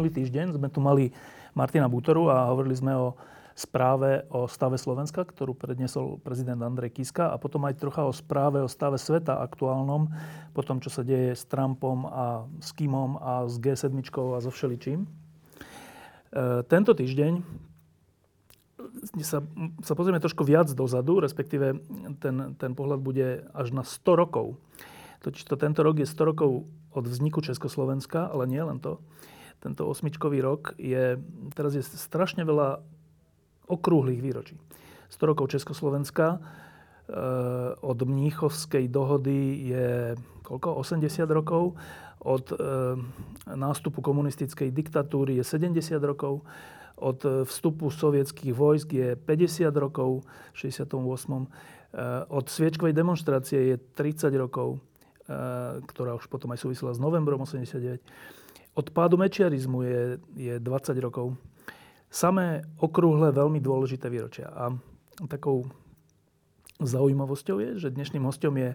Minulý týždeň sme tu mali Martina Butoru a hovorili sme o správe o stave Slovenska, ktorú predniesol prezident Andrej Kiska a potom aj trocha o správe o stave sveta aktuálnom, po tom, čo sa deje s Trumpom a s Kimom a s G7 a so všeličím. E, tento týždeň sa, sa pozrieme trošku viac dozadu, respektíve ten, ten pohľad bude až na 100 rokov. Totiž to tento rok je 100 rokov od vzniku Československa, ale nie len to tento osmičkový rok, je, teraz je strašne veľa okrúhlych výročí. 100 rokov Československa, e, od Mníchovskej dohody je koľko? 80 rokov. Od e, nástupu komunistickej diktatúry je 70 rokov. Od vstupu sovietských vojsk je 50 rokov v 68. E, od sviečkovej demonstrácie je 30 rokov, ktorá už potom aj súvisela s novembrom 89. Od pádu mečiarizmu je, je 20 rokov. Samé okrúhle, veľmi dôležité výročia. A takou zaujímavosťou je, že dnešným hostom je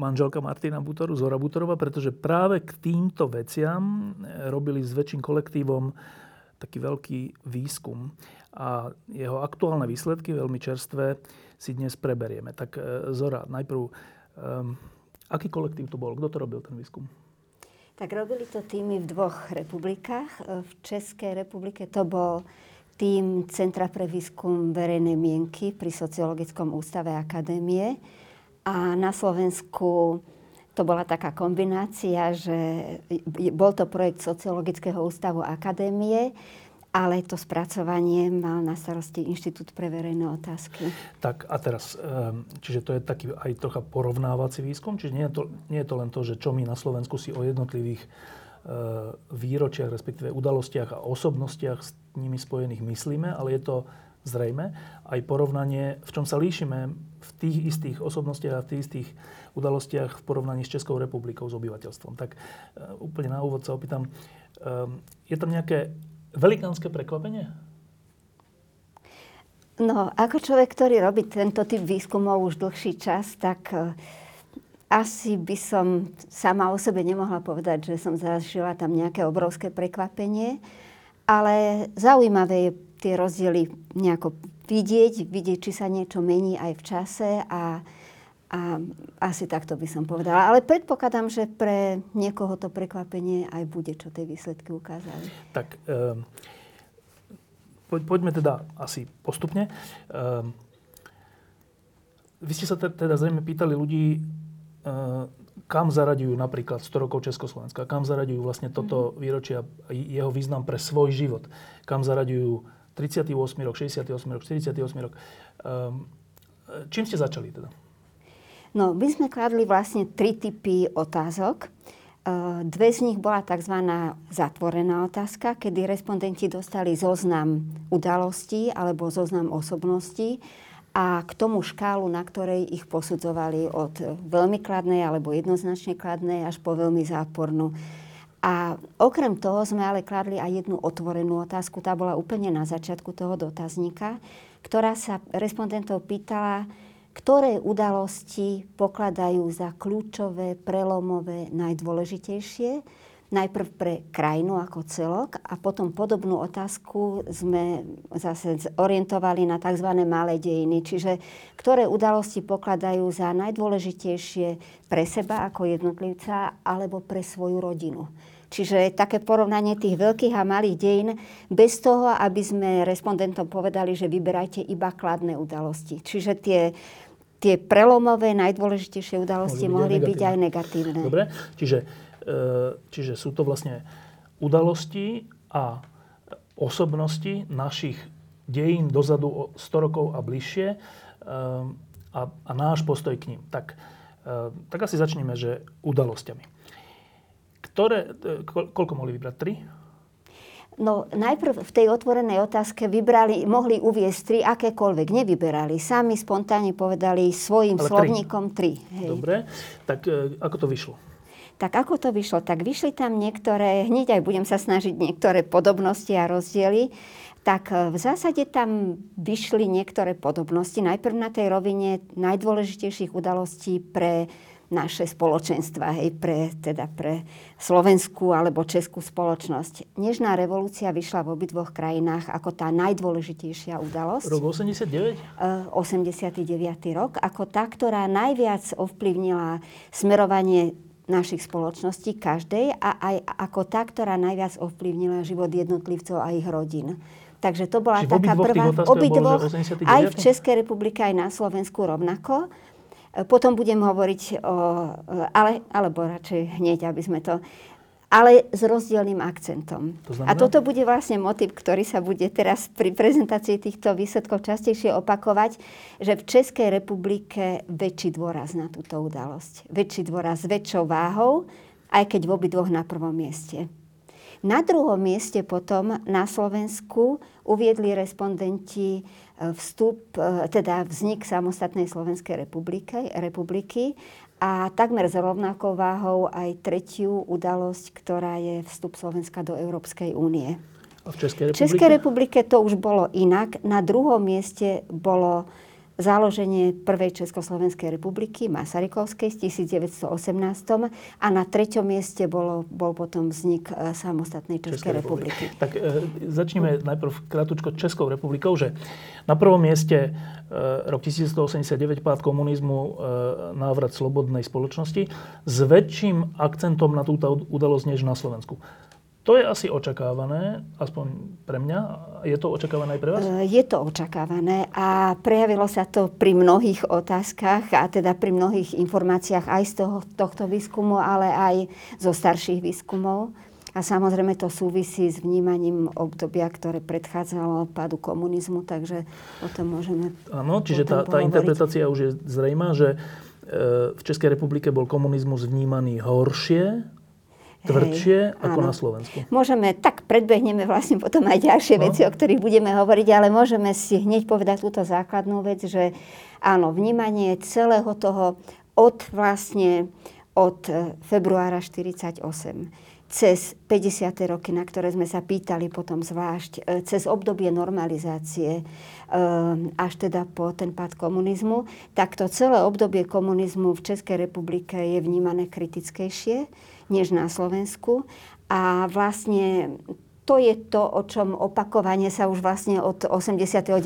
manželka Martina Butoru, Zora Butorova, pretože práve k týmto veciam robili s väčším kolektívom taký veľký výskum. A jeho aktuálne výsledky, veľmi čerstvé, si dnes preberieme. Tak e, Zora, najprv, um, aký kolektív to bol? Kto to robil, ten výskum? Tak robili to týmy v dvoch republikách. V Českej republike to bol tým Centra pre výskum verejnej mienky pri Sociologickom ústave akadémie. A na Slovensku to bola taká kombinácia, že bol to projekt Sociologického ústavu akadémie ale to spracovanie mal na starosti Inštitút pre verejné otázky. Tak a teraz, ehm, čiže to je taký aj trocha porovnávací výskum, čiže nie je to, nie je to len to, že čo my na Slovensku si o jednotlivých ehm, výročiach, respektíve udalostiach a osobnostiach s nimi spojených myslíme, ale je to zrejme aj porovnanie, v čom sa líšime v tých istých osobnostiach a v tých istých udalostiach v porovnaní s Českou republikou, s obyvateľstvom. Tak ehm, úplne na úvod sa opýtam, je tam nejaké velikánske prekvapenie? No, ako človek, ktorý robí tento typ výskumov už dlhší čas, tak uh, asi by som sama o sebe nemohla povedať, že som zažila tam nejaké obrovské prekvapenie, ale zaujímavé je tie rozdiely nejako vidieť, vidieť, či sa niečo mení aj v čase a a asi takto by som povedala. Ale predpokladám, že pre niekoho to prekvapenie aj bude, čo tie výsledky ukázali. Tak um, poďme teda asi postupne. Um, vy ste sa teda zrejme pýtali ľudí, uh, kam zaraďujú napríklad 100 rokov Československa, kam zaraďujú vlastne toto mhm. výročia, jeho význam pre svoj život, kam zaraďujú 38 rok, 68 rok, 48 rok. Um, čím ste začali teda? No, my sme kladli vlastne tri typy otázok. E, dve z nich bola tzv. zatvorená otázka, kedy respondenti dostali zoznam udalostí alebo zoznam osobností a k tomu škálu, na ktorej ich posudzovali od veľmi kladnej alebo jednoznačne kladnej až po veľmi zápornú. A okrem toho sme ale kladli aj jednu otvorenú otázku, tá bola úplne na začiatku toho dotazníka, ktorá sa respondentov pýtala, ktoré udalosti pokladajú za kľúčové, prelomové, najdôležitejšie, najprv pre krajinu ako celok a potom podobnú otázku sme zase orientovali na tzv. malé dejiny, čiže ktoré udalosti pokladajú za najdôležitejšie pre seba ako jednotlivca alebo pre svoju rodinu. Čiže také porovnanie tých veľkých a malých dejín bez toho, aby sme respondentom povedali, že vyberajte iba kladné udalosti. Čiže tie tie prelomové, najdôležitejšie udalosti mohli, byť, byť aj negatívne. Dobre, čiže, e, čiže sú to vlastne udalosti a osobnosti našich dejín dozadu 100 rokov a bližšie e, a, a náš postoj k ním. Tak, e, tak asi začneme, že udalosťami. Ktoré, ko, koľko mohli vybrať? Tri? No najprv v tej otvorenej otázke vybrali, mohli uviesť tri, akékoľvek, nevyberali. Sami spontánne povedali svojim Ale slovníkom tri. tri hej. Dobre, tak e, ako to vyšlo? Tak ako to vyšlo? Tak vyšli tam niektoré, hneď aj budem sa snažiť niektoré podobnosti a rozdiely. Tak e, v zásade tam vyšli niektoré podobnosti. Najprv na tej rovine najdôležitejších udalostí pre naše spoločenstva, hej, pre, teda pre slovenskú alebo českú spoločnosť. Nežná revolúcia vyšla v obidvoch krajinách ako tá najdôležitejšia udalosť. Rok 89? 89. rok, ako tá, ktorá najviac ovplyvnila smerovanie našich spoločností, každej, a aj ako tá, ktorá najviac ovplyvnila život jednotlivcov a ich rodín. Takže to bola Čiže taká prvá... Obidvoch, aj v Českej republike, aj na Slovensku rovnako. Potom budem hovoriť o, ale, alebo radšej hneď, aby sme to ale s rozdielným akcentom. To a toto bude vlastne motiv, ktorý sa bude teraz pri prezentácii týchto výsledkov častejšie opakovať, že v Českej republike väčší dôraz na túto udalosť. Väčší dôraz s väčšou váhou, aj keď v obidvoch na prvom mieste. Na druhom mieste potom na Slovensku uviedli respondenti vstup, e, teda vznik samostatnej Slovenskej republiky, republiky a takmer s rovnakou váhou aj tretiu udalosť, ktorá je vstup Slovenska do Európskej únie. A v Českej republike? V Českej republike to už bolo inak. Na druhom mieste bolo založenie prvej Československej republiky Masarykovskej z 1918 a na treťom mieste bolo, bol potom vznik e, samostatnej Českej, Českej republiky. republiky. Tak e, začneme najprv krátko Českou republikou, že na prvom mieste e, rok 1989 pád komunizmu, e, návrat slobodnej spoločnosti s väčším akcentom na túto udalosť než na Slovensku. To je asi očakávané, aspoň pre mňa. Je to očakávané aj pre vás? Je to očakávané a prejavilo sa to pri mnohých otázkach a teda pri mnohých informáciách aj z toho, tohto výskumu, ale aj zo starších výskumov. A samozrejme to súvisí s vnímaním obdobia, ktoré predchádzalo pádu komunizmu, takže o tom môžeme Áno, čiže tá, tá interpretácia už je zrejmá, že e, v Českej republike bol komunizmus vnímaný horšie tvrdšie Hej, ako áno. na Slovensku. Môžeme, tak predbehneme vlastne potom aj ďalšie no. veci, o ktorých budeme hovoriť, ale môžeme si hneď povedať túto základnú vec, že áno, vnímanie celého toho od vlastne od e, februára 48 cez 50. roky, na ktoré sme sa pýtali potom zvlášť, e, cez obdobie normalizácie, e, až teda po ten pád komunizmu, tak to celé obdobie komunizmu v Českej republike je vnímané kritickejšie než na Slovensku. A vlastne to je to, o čom opakovane sa už vlastne od 89.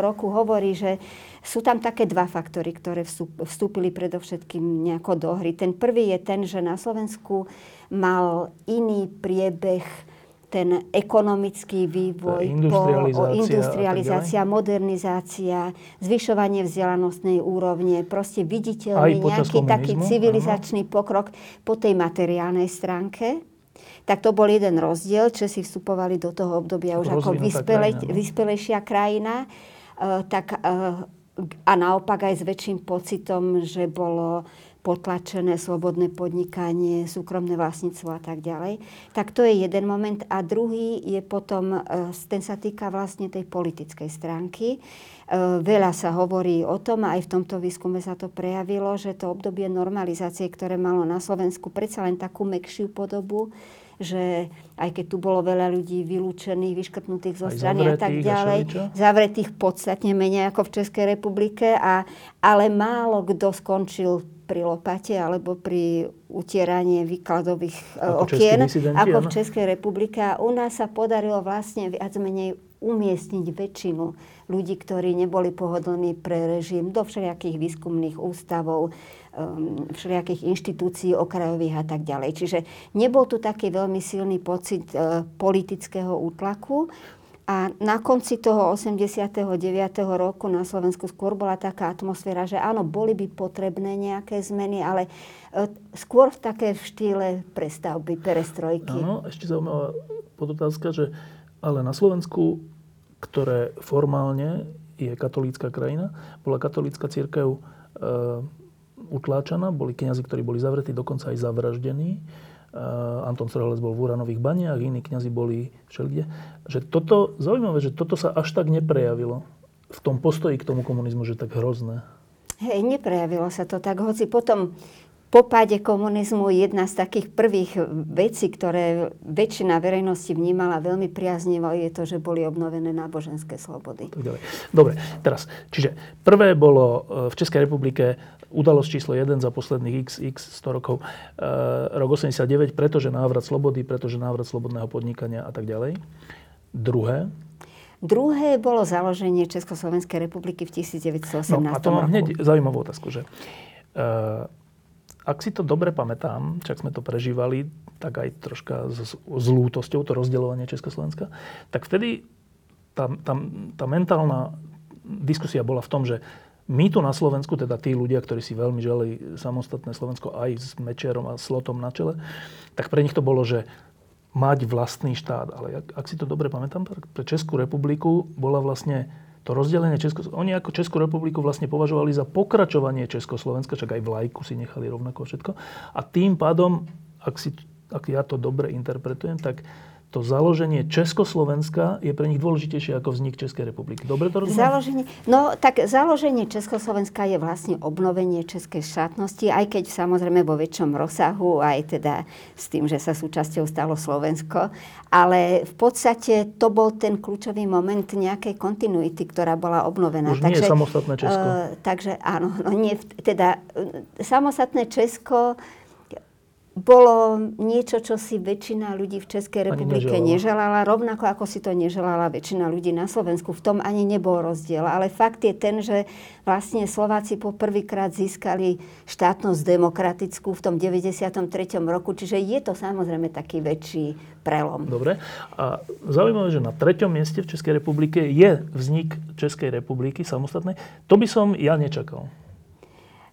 roku hovorí, že sú tam také dva faktory, ktoré vstúpili predovšetkým nejako do hry. Ten prvý je ten, že na Slovensku mal iný priebeh ten ekonomický vývoj, industrializácia, po, industrializácia modernizácia, zvyšovanie vzdelanostnej úrovne, proste viditeľný nejaký taký civilizačný aha. pokrok po tej materiálnej stránke. Tak to bol jeden rozdiel, že si vstupovali do toho obdobia už ako vyspele, krajina, no? vyspelejšia krajina. Uh, tak, uh, a naopak aj s väčším pocitom, že bolo potlačené slobodné podnikanie, súkromné vlastníctvo a tak ďalej. Tak to je jeden moment. A druhý je potom, e, ten sa týka vlastne tej politickej stránky. E, veľa sa hovorí o tom, aj v tomto výskume sa to prejavilo, že to obdobie normalizácie, ktoré malo na Slovensku predsa len takú mekšiu podobu, že aj keď tu bolo veľa ľudí vylúčených, vyškrtnutých zo strany a tak ďalej, zavretých podstatne menej ako v Českej republike, a, ale málo kto skončil pri lopate alebo pri utieranie výkladových e, ako okien, ako v Českej republike. A u nás sa podarilo vlastne viac menej umiestniť väčšinu ľudí, ktorí neboli pohodlní pre režim do všelijakých výskumných ústavov, um, všelijakých inštitúcií okrajových a tak ďalej. Čiže nebol tu taký veľmi silný pocit uh, politického útlaku, a na konci toho 89. roku na Slovensku skôr bola taká atmosféra, že áno, boli by potrebné nejaké zmeny, ale e, skôr v také v štýle prestavby, perestrojky. Áno, ešte zaujímavá podotázka, že ale na Slovensku, ktoré formálne je katolícka krajina, bola katolícka církev e, utláčaná, boli kniazy, ktorí boli zavretí, dokonca aj zavraždení Anton Srholec bol v Uranových baniach, iní kňazi boli všelikde. Že toto, zaujímavé, že toto sa až tak neprejavilo v tom postoji k tomu komunizmu, že tak hrozné. Hej, neprejavilo sa to tak, hoci potom po páde komunizmu jedna z takých prvých vecí, ktoré väčšina verejnosti vnímala veľmi priaznivo, je to, že boli obnovené náboženské slobody. Dobre, teraz, čiže prvé bolo e, v Českej republike udalosť číslo 1 za posledných x, x 100 rokov, e, rok 89, pretože návrat slobody, pretože návrat slobodného podnikania a tak ďalej. Druhé, Druhé bolo založenie Československej republiky v 1918 no, a to mám hneď zaujímavú otázku, že uh, ak si to dobre pamätám, čak sme to prežívali, tak aj troška s, s lútosťou, to rozdeľovanie Československa, tak vtedy tá, tá, tá mentálna diskusia bola v tom, že my tu na Slovensku, teda tí ľudia, ktorí si veľmi želi samostatné Slovensko aj s Mečerom a Slotom na čele, tak pre nich to bolo, že mať vlastný štát. Ale ak, ak si to dobre pamätám, pre Českú republiku bola vlastne to rozdelenie Česko... Oni ako Českú republiku vlastne považovali za pokračovanie Československa, čak aj vlajku si nechali rovnako všetko. A tým pádom, ak, si, ak ja to dobre interpretujem, tak to založenie Československa je pre nich dôležitejšie ako vznik Českej republiky. Dobre to rozumiem? Založenie, no tak založenie Československa je vlastne obnovenie českej štátnosti, aj keď samozrejme vo väčšom rozsahu, aj teda s tým, že sa súčasťou stalo Slovensko. Ale v podstate to bol ten kľúčový moment nejakej kontinuity, ktorá bola obnovená. Už takže, nie je samostatné Česko. Uh, takže áno, no nie, teda uh, samostatné Česko bolo niečo, čo si väčšina ľudí v Českej republike neželala. neželala, rovnako ako si to neželala väčšina ľudí na Slovensku. V tom ani nebol rozdiel. Ale fakt je ten, že vlastne Slováci poprvýkrát získali štátnosť demokratickú v tom 93. roku, čiže je to samozrejme taký väčší prelom. Dobre. A zaujímavé, že na treťom mieste v Českej republike je vznik Českej republiky samostatnej. To by som ja nečakal.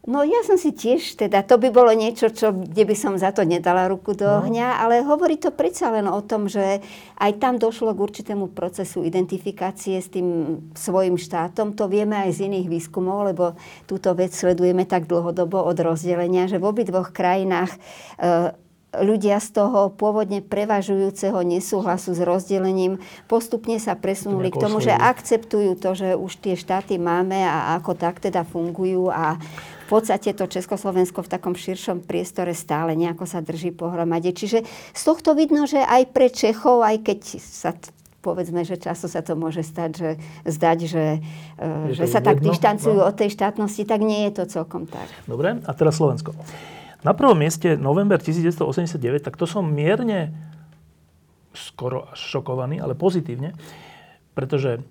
No ja som si tiež, teda to by bolo niečo, čo, kde by som za to nedala ruku do no. ohňa, ale hovorí to predsa len o tom, že aj tam došlo k určitému procesu identifikácie s tým svojim štátom. To vieme aj z iných výskumov, lebo túto vec sledujeme tak dlhodobo od rozdelenia, že v obidvoch krajinách e, ľudia z toho pôvodne prevažujúceho nesúhlasu s rozdelením postupne sa presunuli k tomu, že akceptujú to, že už tie štáty máme a ako tak teda fungujú a podstate to Československo v takom širšom priestore stále nejako sa drží pohromade. Čiže z tohto vidno, že aj pre Čechov, aj keď sa povedzme, že často sa to môže stať, že zdať, že, e, že sa jedno? tak dištancujú no. od tej štátnosti, tak nie je to celkom tak. Dobre, a teraz Slovensko. Na prvom mieste november 1989, tak to som mierne skoro až šokovaný, ale pozitívne, pretože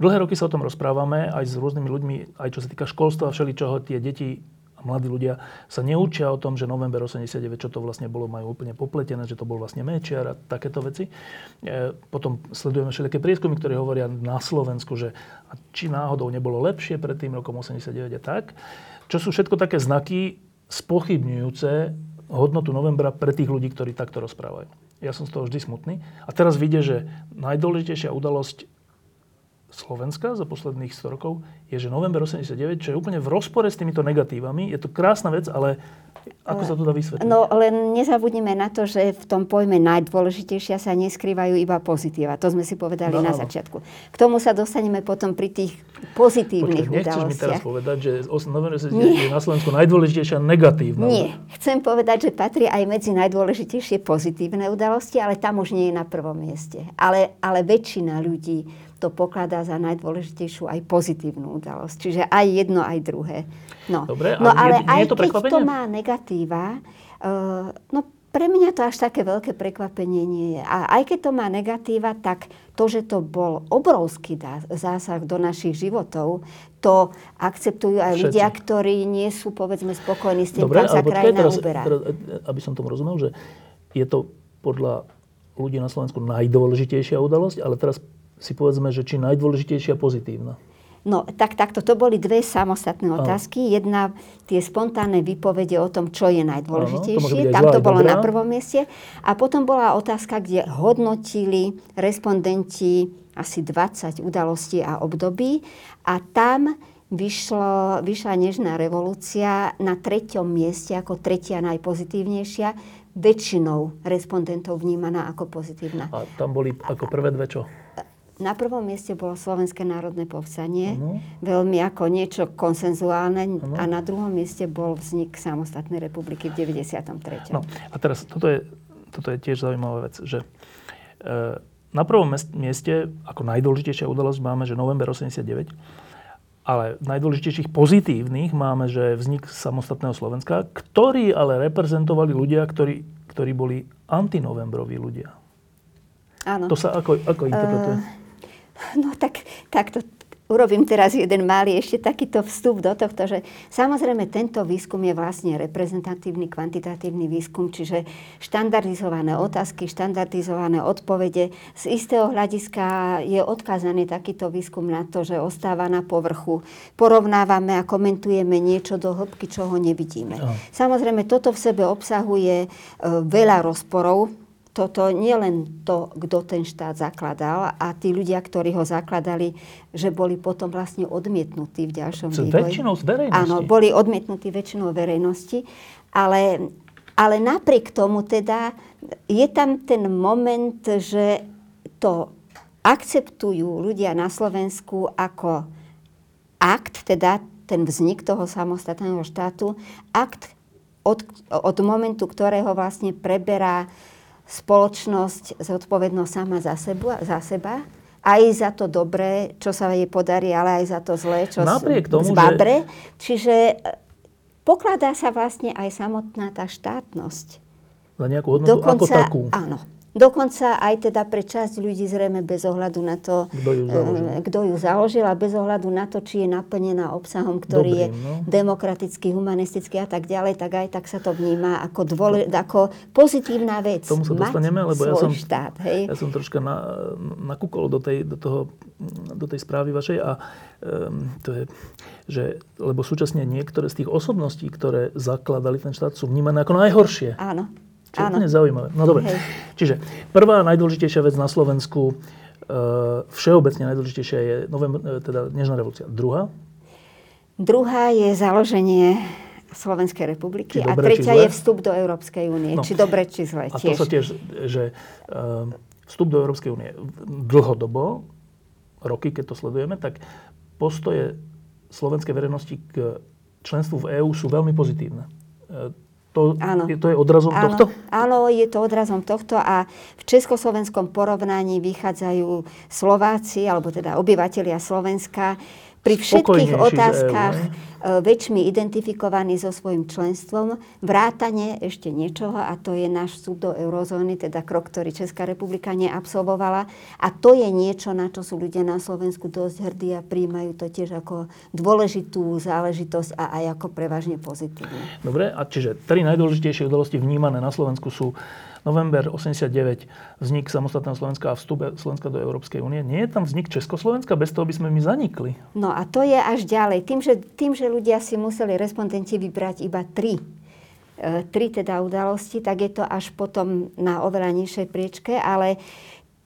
Dlhé roky sa o tom rozprávame aj s rôznymi ľuďmi, aj čo sa týka školstva a všeličoho. Tie deti a mladí ľudia sa neučia o tom, že november 89, čo to vlastne bolo, majú úplne popletené, že to bol vlastne Mečiar a takéto veci. E, potom sledujeme všelijaké prieskumy, ktoré hovoria na Slovensku, že či náhodou nebolo lepšie pred tým rokom 89 a tak. Čo sú všetko také znaky spochybňujúce hodnotu novembra pre tých ľudí, ktorí takto rozprávajú. Ja som z toho vždy smutný. A teraz vidie, že najdôležitejšia udalosť Slovenska za posledných 100 rokov je, že november 89, čo je úplne v rozpore s týmito negatívami. Je to krásna vec, ale ako sa to dá vysvetliť? No len nezabudnime na to, že v tom pojme najdôležitejšia sa neskrývajú iba pozitíva. To sme si povedali no, na začiatku. K tomu sa dostaneme potom pri tých pozitívnych Počkej, udalostiach. mi teraz povedať, že november 89 je na Slovensku najdôležitejšia negatívna. Nie. Chcem povedať, že patrí aj medzi najdôležitejšie pozitívne udalosti, ale tam už nie je na prvom mieste. Ale, ale väčšina ľudí to pokladá za najdôležitejšiu aj pozitívnu udalosť. Čiže aj jedno, aj druhé. No, Dobre, no ale nie aj to keď to má negatíva, uh, no pre mňa to až také veľké prekvapenie nie je. A aj keď to má negatíva, tak to, že to bol obrovský zásah do našich životov, to akceptujú aj Všetci. ľudia, ktorí nie sú, povedzme, spokojní s tým, Dobre, kam sa krajina teraz, uberá. Teraz, aby som tomu rozumel, že je to podľa ľudí na Slovensku najdôležitejšia udalosť, ale teraz si povedzme, že či najdôležitejšia pozitívna? No, tak takto. To boli dve samostatné otázky. Áno. Jedna, tie spontánne výpovede o tom, čo je najdôležitejšie. To Tam to bolo dobrá. na prvom mieste. A potom bola otázka, kde hodnotili respondenti asi 20 udalostí a období. A tam vyšlo, vyšla Nežná revolúcia na treťom mieste ako tretia najpozitívnejšia väčšinou respondentov vnímaná ako pozitívna. A tam boli ako prvé dve čo? Na prvom mieste bolo Slovenské národné povstanie, ano. veľmi ako niečo konsenzuálne ano. a na druhom mieste bol vznik samostatnej republiky v 93. No a teraz toto je, toto je tiež zaujímavá vec, že e, na prvom mieste ako najdôležitejšia udalosť máme, že november 89, ale najdôležitejších pozitívnych máme, že vznik samostatného Slovenska, ktorý ale reprezentovali ľudia, ktorí, ktorí boli antinovembroví ľudia. Áno. To sa ako, ako interpretuje? Uh, No tak, tak to urobím teraz jeden malý ešte takýto vstup do tohto, že samozrejme tento výskum je vlastne reprezentatívny, kvantitatívny výskum, čiže štandardizované otázky, štandardizované odpovede. Z istého hľadiska je odkázaný takýto výskum na to, že ostáva na povrchu. Porovnávame a komentujeme niečo do hĺbky, čo ho nevidíme. No. Samozrejme, toto v sebe obsahuje e, veľa rozporov, toto nie len to, kto ten štát zakladal a tí ľudia, ktorí ho zakladali, že boli potom vlastne odmietnutí v ďalšom vývoji. Väčšinou z verejnosti. Áno, boli odmietnutí väčšinou verejnosti, ale, ale napriek tomu teda je tam ten moment, že to akceptujú ľudia na Slovensku ako akt, teda ten vznik toho samostatného štátu, akt od, od momentu, ktorého vlastne preberá spoločnosť zodpovednosť sama za, sebu, za seba, aj za to dobré, čo sa jej podarí, ale aj za to zlé, čo Napriek tomu, zbabre. Že... Čiže e, pokladá sa vlastne aj samotná tá štátnosť. Za nejakú hodnotu Dokonca, ako takú. Áno. Dokonca aj teda pre časť ľudí zrejme bez ohľadu na to, kto ju, založil. E, kto ju založil a bez ohľadu na to, či je naplnená obsahom, ktorý Dobrým, je no. demokratický, humanistický a tak ďalej, tak aj tak sa to vníma ako, dôle, ako pozitívna vec. Tomu sa dostaneme, lebo ja som, štát, hej? ja som troška na, nakúkol do tej, do, toho, do tej správy vašej a um, to je, že, lebo súčasne niektoré z tých osobností, ktoré zakladali ten štát, sú vnímané ako najhoršie. Áno. Čo je úplne zaujímavé. No dobre. Hej. Čiže prvá najdôležitejšia vec na Slovensku, e, všeobecne najdôležitejšia je novembr, e, teda Nežná revolúcia. Druhá? Druhá je založenie Slovenskej republiky a tretia je vstup do Európskej únie. No. Či dobre, či zle. A tiež. to sa tiež, že e, vstup do Európskej únie dlhodobo, roky, keď to sledujeme, tak postoje slovenskej verejnosti k členstvu v EÚ sú veľmi pozitívne. To, áno. Je, to je odrazom áno, tohto? Áno, je to odrazom tohto a v československom porovnaní vychádzajú Slováci, alebo teda obyvateľia Slovenska, pri všetkých otázkach e, väčšmi identifikovaní so svojím členstvom, vrátane ešte niečoho a to je náš súd do eurozóny, teda krok, ktorý Česká republika neabsolvovala. A to je niečo, na čo sú ľudia na Slovensku dosť hrdí a príjmajú to tiež ako dôležitú záležitosť a aj ako prevažne pozitívne. Dobre, a čiže tri najdôležitejšie udalosti vnímané na Slovensku sú november 89, vznik samostatného Slovenska a vstup Slovenska do Európskej únie. Nie je tam vznik Československa? Bez toho by sme my zanikli. No a to je až ďalej. Tým, že, tým, že ľudia si museli respondenti vybrať iba tri, e, tri teda udalosti, tak je to až potom na oveľa nižšej priečke, ale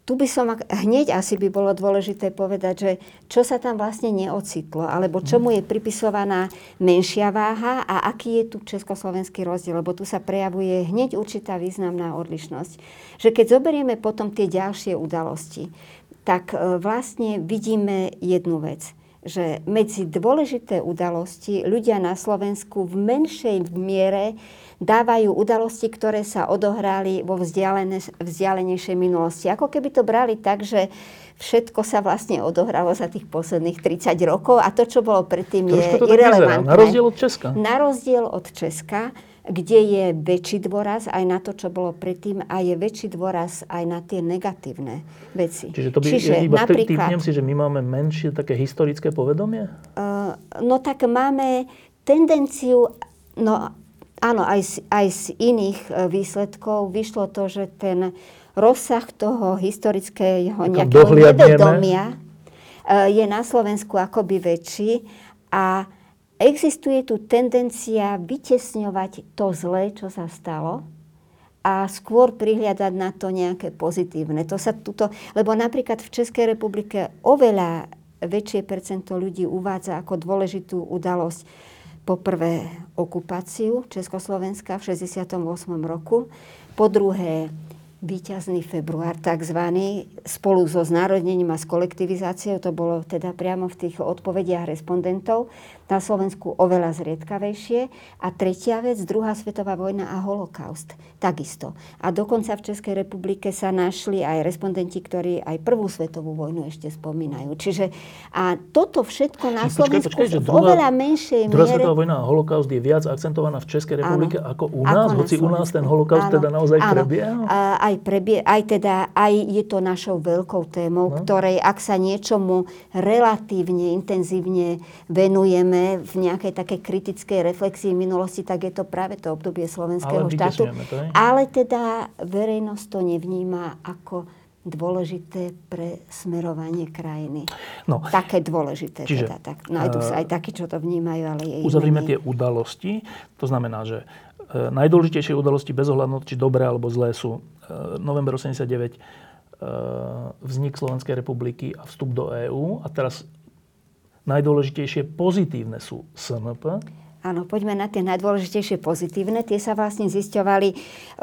tu by som hneď asi by bolo dôležité povedať, že čo sa tam vlastne neocitlo, alebo čomu je pripisovaná menšia váha a aký je tu československý rozdiel, lebo tu sa prejavuje hneď určitá významná odlišnosť. Že keď zoberieme potom tie ďalšie udalosti, tak e, vlastne vidíme jednu vec že medzi dôležité udalosti ľudia na Slovensku v menšej miere dávajú udalosti, ktoré sa odohrali vo vzdialenejšej minulosti. Ako keby to brali tak, že všetko sa vlastne odohralo za tých posledných 30 rokov a to, čo bolo predtým, je irrelevantné. Na rozdiel od Česka. Na rozdiel od Česka, kde je väčší dôraz aj na to, čo bolo predtým a je väčší dôraz aj na tie negatívne veci. Čiže to by Čiže, iba napríklad, si, že my máme menšie také historické povedomie? Uh, no tak máme tendenciu, no áno, aj z, aj z iných e, výsledkov vyšlo to, že ten rozsah toho historického nejakého nevedomia e, je na Slovensku akoby väčší a existuje tu tendencia vytesňovať to zlé, čo sa stalo a skôr prihliadať na to nejaké pozitívne. To sa tuto, lebo napríklad v Českej republike oveľa väčšie percento ľudí uvádza ako dôležitú udalosť poprvé okupáciu Československa v 68. roku, po druhé víťazný február tzv. spolu so znárodnením a s kolektivizáciou, to bolo teda priamo v tých odpovediach respondentov, na Slovensku oveľa zriedkavejšie. A tretia vec, druhá svetová vojna a holokaust. Takisto. A dokonca v Českej republike sa našli aj respondenti, ktorí aj prvú svetovú vojnu ešte spomínajú. Čiže a toto všetko na Slovensku že druhá, v oveľa menšej miere... Druhá svetová vojna a holokaust je viac akcentovaná v Českej republike áno, ako u nás, ako hoci u nás ten holokaust áno, teda naozaj áno, prebieha? A, aj prebie, aj teda, aj je to našou veľkou témou, no. ktorej ak sa niečomu relatívne intenzívne venujeme, sme v nejakej takej kritickej reflexii minulosti, tak je to práve to obdobie slovenského Ale štátu. To, Ale teda verejnosť to nevníma ako dôležité pre smerovanie krajiny. No, Také dôležité. Čiže, teda, tak, nájdú sa aj takí, čo to vnímajú, ale je Uzavrime tie udalosti. To znamená, že e, najdôležitejšie udalosti bez ohľadu, či dobré alebo zlé sú e, november 89, e, vznik Slovenskej republiky a vstup do EÚ. A teraz najdôležitejšie pozitívne sú SNP, Áno, poďme na tie najdôležitejšie pozitívne. Tie sa vlastne zisťovali e,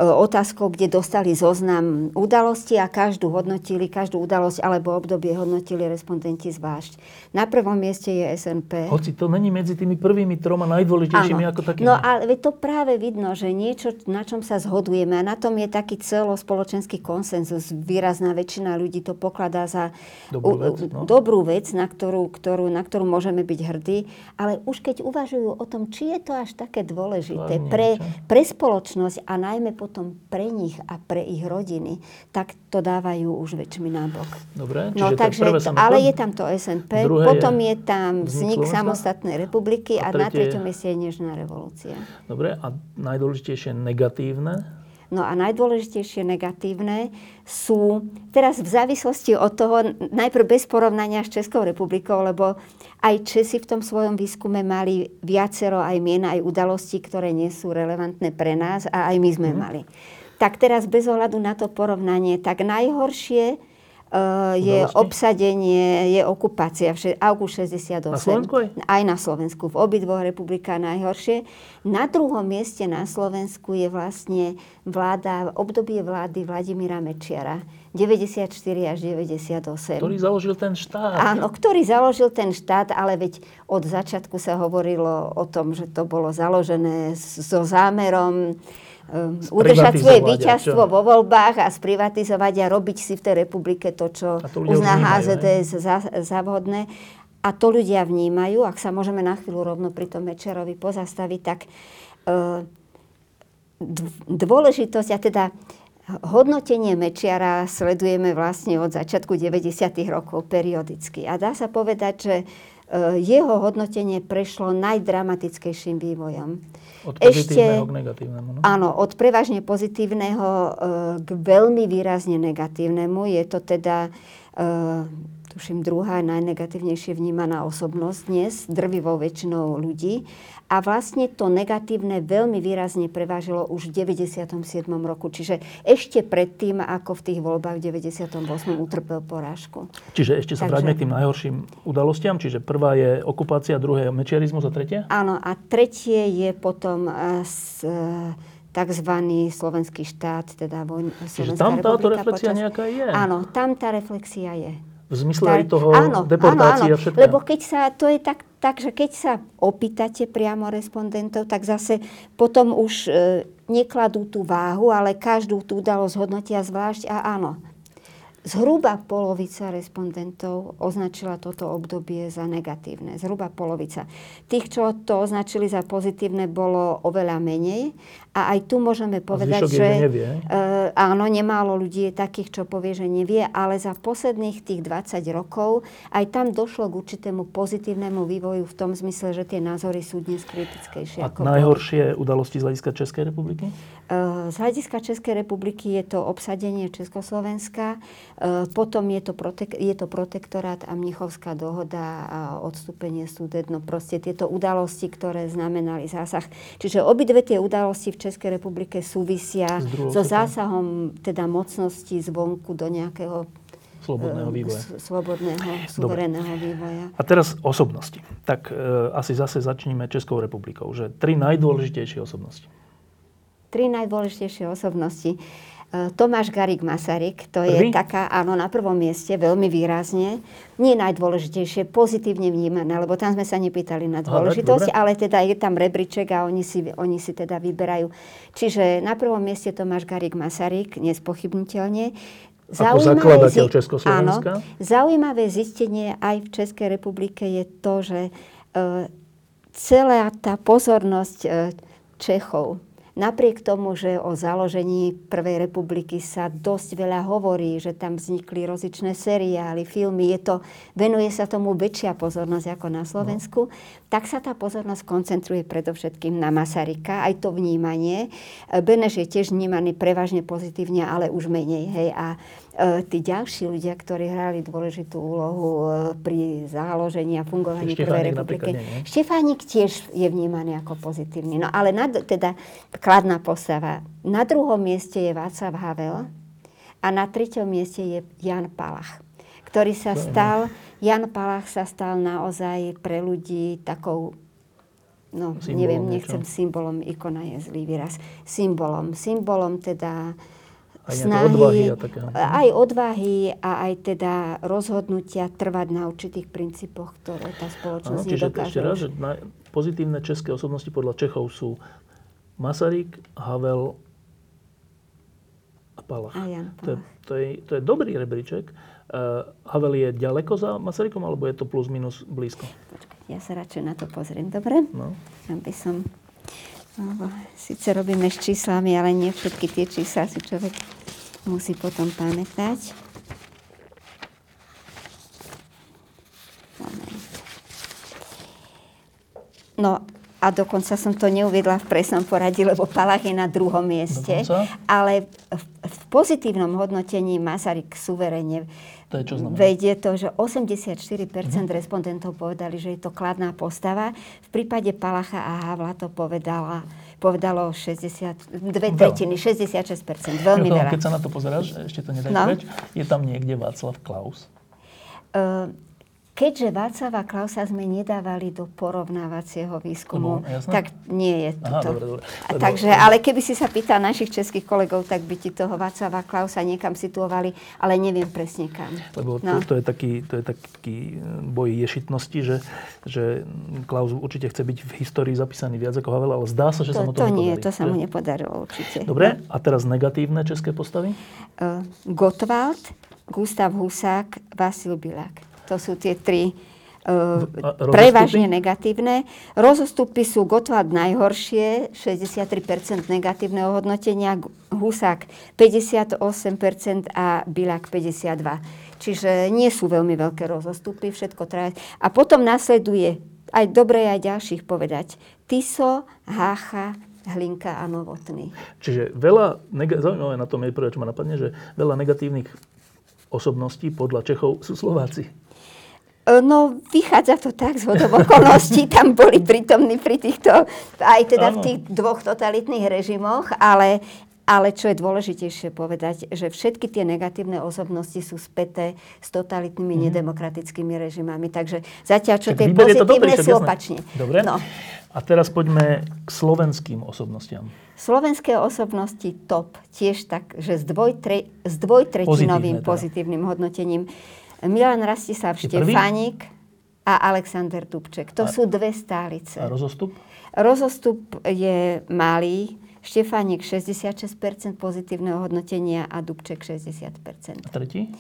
otázkou, kde dostali zoznam udalostí a každú hodnotili, každú udalosť alebo obdobie hodnotili respondenti zvlášť. Na prvom mieste je SNP. Hoci to není medzi tými prvými troma najdôležitejšími Áno. ako takými. No ale to práve vidno, že niečo, na čom sa zhodujeme a na tom je taký celospoločenský konsenzus. Výrazná väčšina ľudí to pokladá za dobrú vec, no. dobrú vec na, ktorú, ktorú, na ktorú môžeme byť hrdí. Ale už keď uvažujú o tom, či je to až také dôležité pre, pre spoločnosť a najmä potom pre nich a pre ich rodiny, tak to dávajú už väčšmi nábok. Dobre, no, takže, to, ale je tam to SNP, potom je, je tam vznik samostatnej republiky a, a tretie... na treťom je Nežná revolúcia. Dobre, a najdôležitejšie negatívne? No a najdôležitejšie negatívne sú, teraz v závislosti od toho, najprv bez porovnania s Českou republikou, lebo aj Česi v tom svojom výskume mali viacero aj mien, aj udalostí, ktoré nie sú relevantné pre nás a aj my sme mm. mali. Tak teraz bez ohľadu na to porovnanie, tak najhoršie Uh, je obsadenie, je okupácia v august 68. Na Slovensku aj? Aj na Slovensku. V obidvoch republikách najhoršie. Na druhom mieste na Slovensku je vlastne vláda, obdobie vlády Vladimíra Mečiara. 94 až 98. Ktorý založil ten štát. Áno, ktorý založil ten štát, ale veď od začiatku sa hovorilo o tom, že to bolo založené so zámerom um, udržať svoje víťazstvo vo voľbách a sprivatizovať a robiť si v tej republike to, čo to uzná HZDS za, za vhodné. A to ľudia vnímajú. Ak sa môžeme na chvíľu rovno pri tom Mečerovi pozastaviť, tak uh, dôležitosť, a teda hodnotenie Mečiara sledujeme vlastne od začiatku 90. rokov periodicky. A dá sa povedať, že jeho hodnotenie prešlo najdramatickejším vývojom. Od pozitívneho Ešte, k negatívnemu. No? Áno, od prevažne pozitívneho e, k veľmi výrazne negatívnemu. Je to teda, tuším, druhá najnegatívnejšie vnímaná osobnosť dnes, drvivou väčšinou ľudí. A vlastne to negatívne veľmi výrazne prevážilo už v 97. roku. Čiže ešte predtým, ako v tých voľbách v 98. utrpel porážku. Čiže ešte sa Takže... vráťme k tým najhorším udalostiam. Čiže prvá je okupácia, druhé je mečiarizmus a tretie? Áno, a tretie je potom uh, s, uh, tzv. slovenský štát, teda vojn, Čiže tam táto reflexia počas... nejaká je? Áno, tam tá reflexia je. V zmysle aj toho áno, deportácie áno, áno, a všetko. Lebo keď sa, to je tak, tak, že keď sa opýtate priamo respondentov, tak zase potom už e, nekladú tú váhu, ale každú tú udalosť hodnotia zvlášť a áno, Zhruba polovica respondentov označila toto obdobie za negatívne. Zhruba polovica. Tých, čo to označili za pozitívne, bolo oveľa menej. A aj tu môžeme povedať, že, nevie. Uh, áno, nemálo ľudí je takých, čo povie, že nevie, ale za posledných tých 20 rokov aj tam došlo k určitému pozitívnemu vývoju v tom zmysle, že tie názory sú dnes kritickejšie. A najhoršie boli. udalosti z hľadiska Českej republiky? Uh, z hľadiska Českej republiky je to obsadenie Československa. E, potom je to, protek- je to protektorát a Mnichovská dohoda a odstúpenie súdedno. Proste tieto udalosti, ktoré znamenali zásah. Čiže obidve tie udalosti v Českej republike súvisia so zásahom teda mocnosti zvonku do nejakého slobodného vývoja. Slobodného, suverénneho vývoja. A teraz osobnosti. Tak e, asi zase začneme Českou republikou. Že tri najdôležitejšie osobnosti. Tri najdôležitejšie osobnosti. E, Tomáš Garik Masaryk, to je taká, áno, na prvom mieste, veľmi výrazne. Nie najdôležitejšie, pozitívne vnímané, lebo tam sme sa nepýtali na dôležitosť, Aha, ale teda je tam rebríček a oni si, oni si teda vyberajú. Čiže na prvom mieste Tomáš Garik Masaryk, nespochybniteľne. Ako zakladateľ zi- Československa? Áno, zaujímavé zistenie aj v Českej republike je to, že e, celá tá pozornosť e, Čechov Napriek tomu, že o založení Prvej republiky sa dosť veľa hovorí, že tam vznikli rozličné seriály, filmy, je to, venuje sa tomu väčšia pozornosť ako na Slovensku, no. tak sa tá pozornosť koncentruje predovšetkým na Masaryka, aj to vnímanie. Beneš je tiež vnímaný prevažne pozitívne, ale už menej. Hej. A tí ďalší ľudia, ktorí hrali dôležitú úlohu e, pri založení a fungovaní Prvej republiky. Štefánik tiež je vnímaný ako pozitívny. No ale na, teda kladná postava. Na druhom mieste je Václav Havel a na treťom mieste je Jan Palach, ktorý sa stal, Jan Palach sa stal naozaj pre ľudí takou no symbolom neviem, nechcem niečo. symbolom, ikona je zlý výraz, symbolom, symbolom teda aj snahy, odvahy a také. Aj odvahy a aj teda rozhodnutia trvať na určitých princípoch, ktoré tá spoločnosť Áno, čiže nedokáže. Ešte raz, že pozitívne české osobnosti podľa Čechov sú Masaryk, Havel a Palach. A Jan Palach. To, je, to, je, to je dobrý rebríček. Uh, Havel je ďaleko za Masarykom, alebo je to plus minus blízko? Počkaj, ja sa radšej na to pozriem, dobre? No. Aby som síce robíme s číslami, ale nie všetky tie čísla si človek musí potom pamätať. No a dokonca som to neuviedla v presnom poradí, lebo Palach je na druhom mieste. Dokonca? Ale v, v pozitívnom hodnotení Masaryk suverene to je čo znamená? Vedie to, že 84% mm-hmm. respondentov povedali, že je to kladná postava. V prípade Palacha a Havla to povedala, povedalo 60, dve tretiny, 66%, veľmi veľa. Keď sa na to pozeráš, ešte to nedaj no. preč, je tam niekde Václav Klaus? Uh, Keďže Václava Klausa sme nedávali do porovnávacieho výskumu, no, tak nie je to. Dobre, dobre. Lebo... Takže, ale keby si sa pýtal našich českých kolegov, tak by ti toho Václava Klausa niekam situovali, ale neviem presne kam. Lebo no. to, to, je taký, to je taký e, boj ješitnosti, že, že Klaus určite chce byť v histórii zapísaný viac ako Havel, ale zdá sa, že to, sa mu to, to nie, to sa mu nepodarilo určite. Dobre, a teraz negatívne české postavy? Uh, Gottwald, Gustav Husák, Vasil Bilák. To sú tie tri uh, prevažne negatívne. Rozostupy sú Gotwald najhoršie, 63% negatívneho hodnotenia, Husák 58% a Bilák 52%. Čiže nie sú veľmi veľké rozostupy, všetko traja. A potom nasleduje aj dobre aj ďalších povedať. Tiso, Hácha, Hlinka a Novotný. Čiže veľa, neg- zaujímavé na tom je prvé, čo ma napadne, že veľa negatívnych osobností podľa Čechov sú Slováci. E, no, vychádza to tak z okolností, tam boli prítomní pri týchto, aj teda v tých dvoch totalitných režimoch, ale, ale čo je dôležitejšie povedať, že všetky tie negatívne osobnosti sú späté s totalitnými mm. nedemokratickými režimami. Takže zatiaľ, čo tie pozitívne sú opačne. Dobre. No. A teraz poďme k slovenským osobnostiam. Slovenské osobnosti top, tiež tak, že s, dvojtre, s dvojtretinovým teda. pozitívnym hodnotením. Milan Rastislav Štefánik a Alexander Dubček. To a, sú dve stálice. A rozostup? Rozostup je malý. Štefánik 66% pozitívneho hodnotenia a Dubček 60%. A tretí?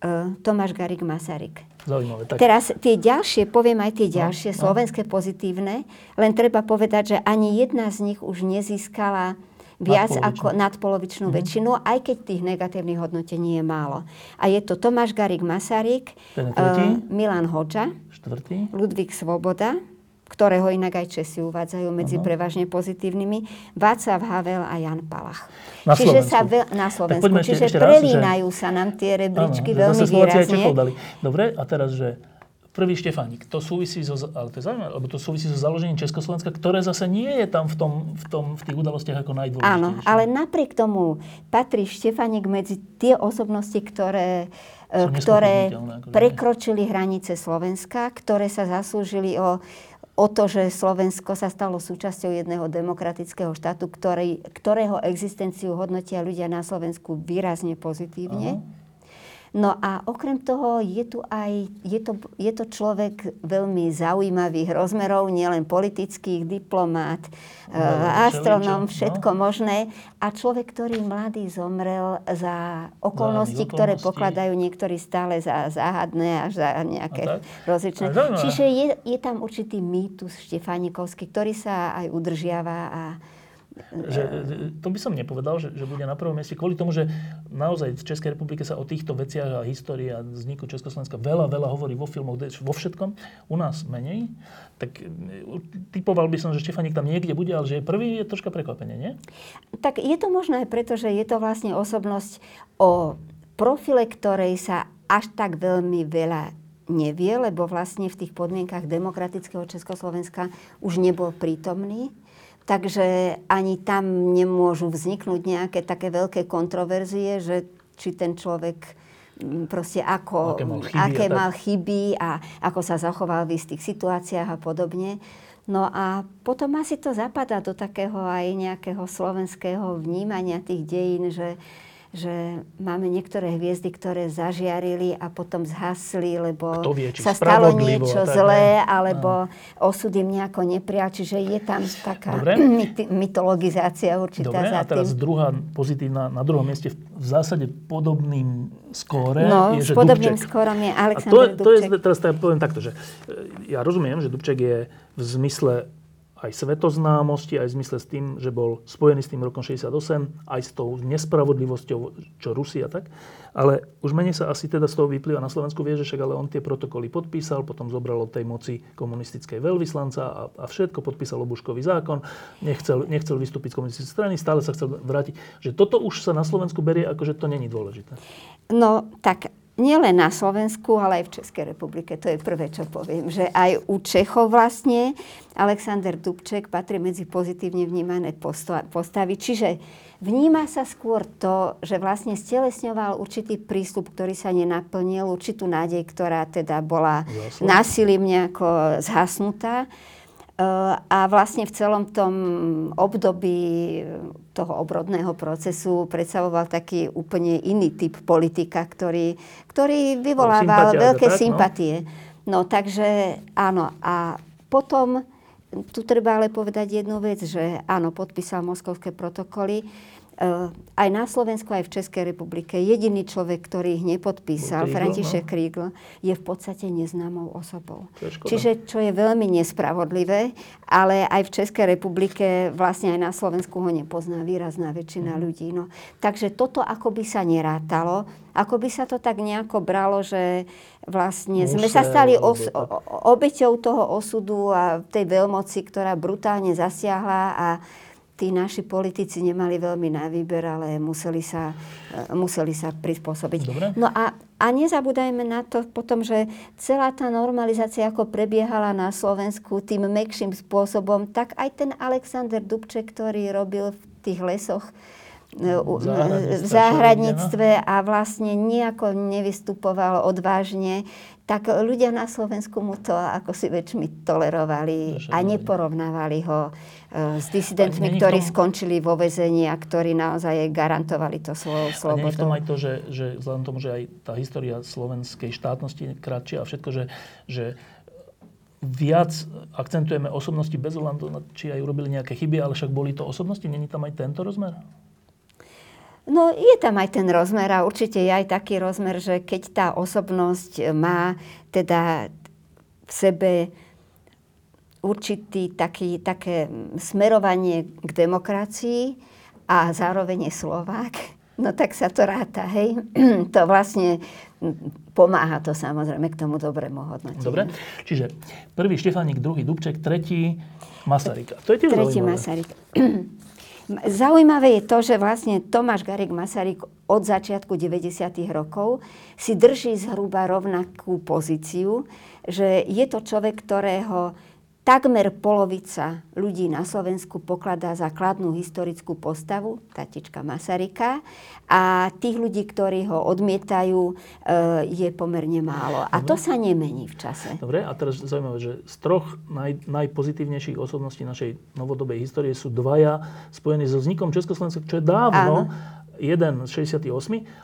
Uh, Tomáš Garik Masaryk. Zaujímavé. Tak... Teraz tie ďalšie, poviem aj tie no, ďalšie, no, slovenské no. pozitívne, len treba povedať, že ani jedna z nich už nezískala viac ako nadpolovičnú mm. väčšinu, aj keď tých negatívnych hodnotení je málo. A je to Tomáš Garik Masaryk, uh, Milan Hoďa, Štvrtý. Ludvík Svoboda, ktorého inak aj Česi uvádzajú medzi Aha. prevažne pozitívnymi, Václav Havel a Jan Palach. Na Čiže Slovensku. sa ve, na Slovensku. Čiže ešte, ešte prelínajú raz, že... sa nám tie rebríčky áno, veľmi výrazne. Dobre, a teraz, že prvý Štefánik, to súvisí so, ale to je zaujímavé, lebo to súvisí so založením Československa, ktoré zase nie je tam v, tom, v, tom, v tých udalostiach ako najdôležitejšie. Áno, ale napriek tomu patrí Štefánik medzi tie osobnosti, ktoré, e, ktoré prekročili hranice Slovenska, ktoré sa zaslúžili o o to, že Slovensko sa stalo súčasťou jedného demokratického štátu, ktorý, ktorého existenciu hodnotia ľudia na Slovensku výrazne pozitívne. Uh-huh. No a okrem toho je tu aj, je to, je to človek veľmi zaujímavých rozmerov, nielen politických, diplomát, no, astronom, no. všetko no. možné. A človek, ktorý mladý zomrel za okolnosti, ktoré pokladajú niektorí stále za záhadné až za nejaké rozličné. Čiže je, je tam určitý mýtus štefánikovský, ktorý sa aj udržiava a že, to by som nepovedal, že, že bude na prvom mieste kvôli tomu, že naozaj v Českej republike sa o týchto veciach a histórii a vzniku Československa veľa, veľa hovorí vo filmoch, vo všetkom. U nás menej. Tak e, typoval by som, že Štefanik tam niekde bude, ale že je prvý je troška prekvapenie, nie? Tak je to možné, pretože je to vlastne osobnosť o profile, ktorej sa až tak veľmi veľa nevie, lebo vlastne v tých podmienkach demokratického Československa už nebol prítomný. Takže ani tam nemôžu vzniknúť nejaké také veľké kontroverzie, že či ten človek mm, proste ako, aké mal chyby, aké a, mal chyby a ako sa zachoval v istých situáciách a podobne. No a potom asi to zapadá do takého aj nejakého slovenského vnímania tých dejín, že, že máme niektoré hviezdy, ktoré zažiarili a potom zhasli, lebo vie, sa stalo niečo zlé, alebo no. osud im nejako neprial. Čiže je tam taká myt- mytologizácia určitá Dobre, za a teraz tým. druhá pozitívna, na druhom mieste v zásade podobným skóre no, je, že podobným Dubček. skórom je Aleksandr a to, Dubček. to je, teraz teda poviem takto, že e, ja rozumiem, že Dubček je v zmysle aj svetoznámosti, aj v zmysle s tým, že bol spojený s tým rokom 68, aj s tou nespravodlivosťou, čo Rusia tak. Ale už menej sa asi teda z toho vyplýva na Slovensku, vie, že však ale on tie protokoly podpísal, potom zobral od tej moci komunistickej veľvyslanca a, a všetko, podpísal obuškový zákon, nechcel, nechcel vystúpiť z komunistickej strany, stále sa chcel vrátiť. Že toto už sa na Slovensku berie ako, že to není dôležité. No, tak nielen na Slovensku, ale aj v Českej republike. To je prvé, čo poviem. Že aj u Čechov vlastne Alexander Dubček patrí medzi pozitívne vnímané postavy. Čiže vníma sa skôr to, že vlastne stelesňoval určitý prístup, ktorý sa nenaplnil, určitú nádej, ktorá teda bola násilím nejako zhasnutá. A vlastne v celom tom období toho obrodného procesu predstavoval taký úplne iný typ politika, ktorý, ktorý vyvolával Sympatia, veľké tak, no? sympatie. No? no takže áno. A potom tu treba ale povedať jednu vec, že áno, podpísal moskovské protokoly, aj na Slovensku, aj v Českej republike jediný človek, ktorý ich nepodpísal, Krígl, František no. Krígl, je v podstate neznámou osobou. Čiže čo je veľmi nespravodlivé, ale aj v Českej republike, vlastne aj na Slovensku ho nepozná výrazná väčšina mm. ľudí. No. Takže toto ako by sa nerátalo, ako by sa to tak nejako bralo, že vlastne Musel, sme sa stali os- obeťou toho osudu a tej veľmoci, ktorá brutálne zasiahla a tí naši politici nemali veľmi na výber, ale museli sa, e, museli sa prispôsobiť. Dobre. No a, a nezabúdajme na to potom, že celá tá normalizácia, ako prebiehala na Slovensku tým mekším spôsobom, tak aj ten Alexander Dubček, ktorý robil v tých lesoch, e, v záhradníctve a vlastne nejako nevystupoval odvážne, tak ľudia na Slovensku mu to ako si väčšmi tolerovali a neporovnávali ho s disidentmi, ktorí tom... skončili vo vezení a ktorí naozaj garantovali to svojou slobodou. A v tom aj to, že, že vzhľadom tomu, že aj tá história slovenskej štátnosti je kratšia a všetko, že, že viac akcentujeme osobnosti bez ohľadu či aj urobili nejaké chyby, ale však boli to osobnosti, není tam aj tento rozmer? No je tam aj ten rozmer a určite je aj taký rozmer, že keď tá osobnosť má teda v sebe určitý taký, také smerovanie k demokracii a zároveň je Slovák, no tak sa to ráta, hej. to vlastne pomáha to samozrejme k tomu dobrému hodnoteniu. Dobre, čiže prvý Štefánik, druhý Dubček, tretí Masaryk. To je tiež Tretí Masaryk. Zaujímavé je to, že vlastne Tomáš Garik Masaryk od začiatku 90. rokov si drží zhruba rovnakú pozíciu, že je to človek, ktorého takmer polovica ľudí na Slovensku pokladá za kladnú historickú postavu, tatička Masaryka, a tých ľudí, ktorí ho odmietajú, e, je pomerne málo. A to sa nemení v čase. Dobre, a teraz zaujímavé, že z troch naj, najpozitívnejších osobností našej novodobej histórie sú dvaja spojení so vznikom Československa, čo je dávno. Áno jeden z 68,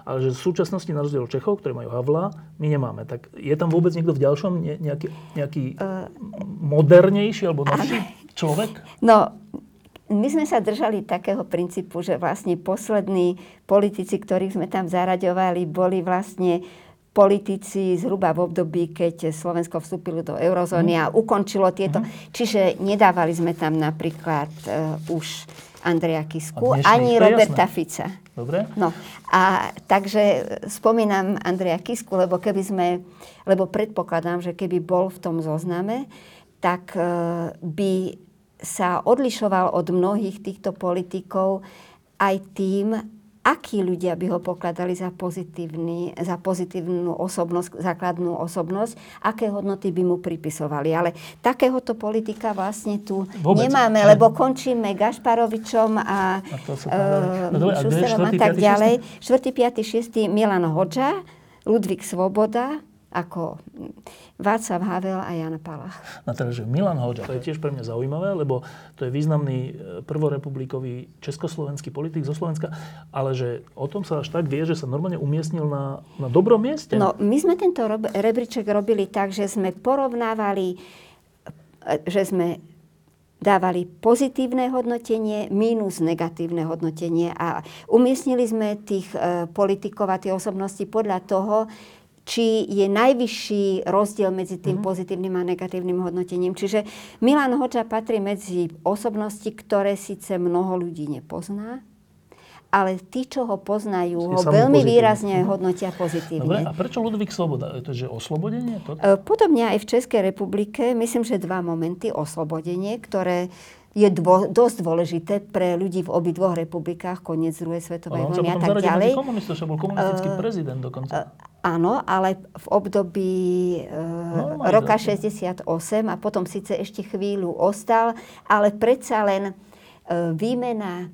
ale že v súčasnosti na rozdiel Čechov, ktorí majú Havla, my nemáme. Tak je tam vôbec niekto v ďalšom nejaký, nejaký uh, modernejší alebo novší človek? No, my sme sa držali takého princípu, že vlastne poslední politici, ktorých sme tam zaraďovali, boli vlastne politici zhruba v období, keď Slovensko vstúpilo do eurozóny a ukončilo tieto. Mm. Čiže nedávali sme tam napríklad uh, už Andreja Kisku, ani Roberta Fica. Dobre. No, a takže spomínam Andreja Kisku, lebo keby sme, lebo predpokladám, že keby bol v tom zozname, tak uh, by sa odlišoval od mnohých týchto politikov aj tým, akí ľudia by ho pokladali za, pozitívny, za pozitívnu osobnosť, základnú osobnosť, aké hodnoty by mu pripisovali. Ale takéhoto politika vlastne tu Vôbec. nemáme, ne. lebo končíme Gašparovičom a, a, uh, no, a tak ďalej. 4. 5. 6. Milan Hoďa, Ludvík Svoboda, ako Václav Havel a Jan Palach. No teda, že Milan Hoďa, to je tiež pre mňa zaujímavé, lebo to je významný e, prvorepublikový československý politik zo Slovenska, ale že o tom sa až tak vie, že sa normálne umiestnil na, na dobrom mieste. No, my sme tento rebríček robili tak, že sme porovnávali, e, že sme dávali pozitívne hodnotenie mínus negatívne hodnotenie a umiestnili sme tých e, politikov a tie osobnosti podľa toho, či je najvyšší rozdiel medzi tým mm. pozitívnym a negatívnym hodnotením. Čiže Milan Hoča patrí medzi osobnosti, ktoré síce mnoho ľudí nepozná, ale tí, čo ho poznajú, ho veľmi pozitívne. výrazne mm. hodnotia pozitívne. Dobre, a prečo Ludvík Sloboda? Je to, že oslobodenie? Toto? E, podobne aj v Českej republike, myslím, že dva momenty oslobodenie, ktoré je dvo, dosť dôležité pre ľudí v obidvoch republikách, koniec druhej svetovej vojny a tak ďalej. Komunista, bol komunistický uh, prezident dokonca. Uh, Áno, ale v období e, no, roka 68 a potom síce ešte chvíľu ostal, ale predsa len e, výmena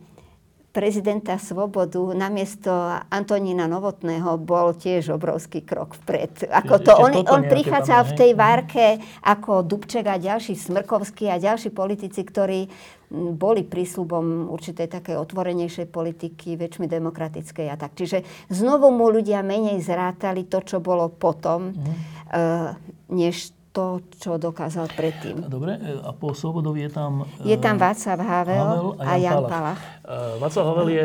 prezidenta Svobodu namiesto Antonína Novotného bol tiež obrovský krok vpred. Ako to, on, on prichádzal v tej várke ako Dubček a ďalší Smrkovský a ďalší politici, ktorí boli prísľubom určitej takej otvorenejšej politiky, väčšmi demokratickej a tak. Čiže znovu mu ľudia menej zrátali to, čo bolo potom, mm. než to, čo dokázal predtým. Dobre, e, a po Svobodovi je tam... Je tam Václav Havel, Havel a, a Jan, Palach. Palach. Václav Havel je,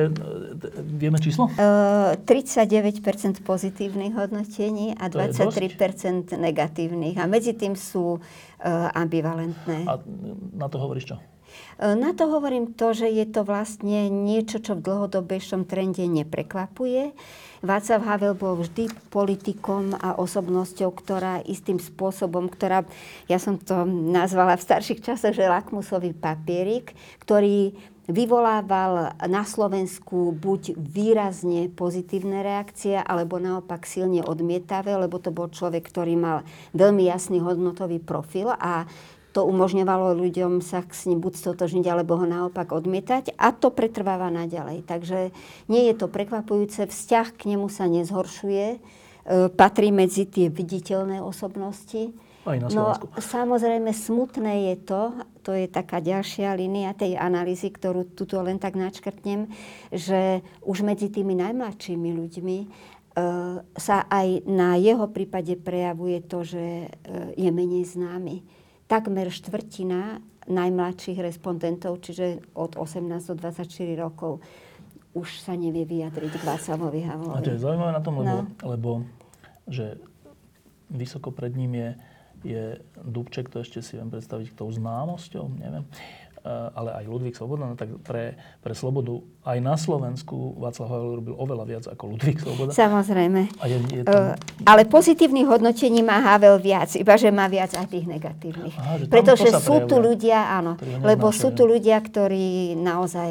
vieme číslo? Uh, 39% pozitívnych hodnotení a 23% negatívnych. A medzi tým sú ambivalentné. A na to hovoríš čo? Na to hovorím to, že je to vlastne niečo, čo v dlhodobejšom trende neprekvapuje. Václav Havel bol vždy politikom a osobnosťou, ktorá istým spôsobom, ktorá, ja som to nazvala v starších časoch, že lakmusový papierik, ktorý vyvolával na Slovensku buď výrazne pozitívne reakcie, alebo naopak silne odmietavé, lebo to bol človek, ktorý mal veľmi jasný hodnotový profil a to umožňovalo ľuďom sa s ním buď stotožniť, alebo ho naopak odmietať a to pretrváva naďalej. Takže nie je to prekvapujúce, vzťah k nemu sa nezhoršuje, e, patrí medzi tie viditeľné osobnosti. Aj na no samozrejme smutné je to, to je taká ďalšia línia tej analýzy, ktorú tuto len tak načkrtnem, že už medzi tými najmladšími ľuďmi e, sa aj na jeho prípade prejavuje to, že e, je menej známy takmer štvrtina najmladších respondentov, čiže od 18 do 24 rokov, už sa nevie vyjadriť k Václavovi Havlovi. A to je zaujímavé na tom, lebo, no. lebo že vysoko pred ním je, je Dubček, to ešte si viem predstaviť tou známosťou, neviem, eh, ale aj Ludvík Svoboda, no tak pre, pre Slobodu aj na Slovensku Václav Havel robil oveľa viac ako Ludvík Sloboda. Samozrejme. A je, je tam... Ale pozitívnych hodnotení má Havel viac, iba že má viac aj tých negatívnych. Aha, Pretože sú tu ľudia, áno, lebo sú tu ľudia, ktorí naozaj...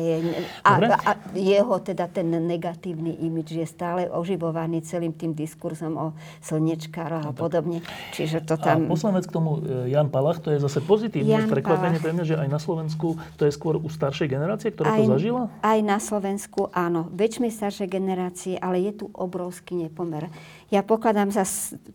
A, a jeho teda ten negatívny imič je stále oživovaný celým tým diskurzom o slnečkároch a no podobne. Čiže to tam... A posledná vec k tomu, e, Jan Palach, to je zase pozitívne Jan prekvapenie pre mňa, že aj na Slovensku to je skôr u staršej generácie, ktorá aj, to zažila? Aj na Slovensku áno, väčšmi staršej generácie, ale je tu obrovský nepomer. Ja pokladám za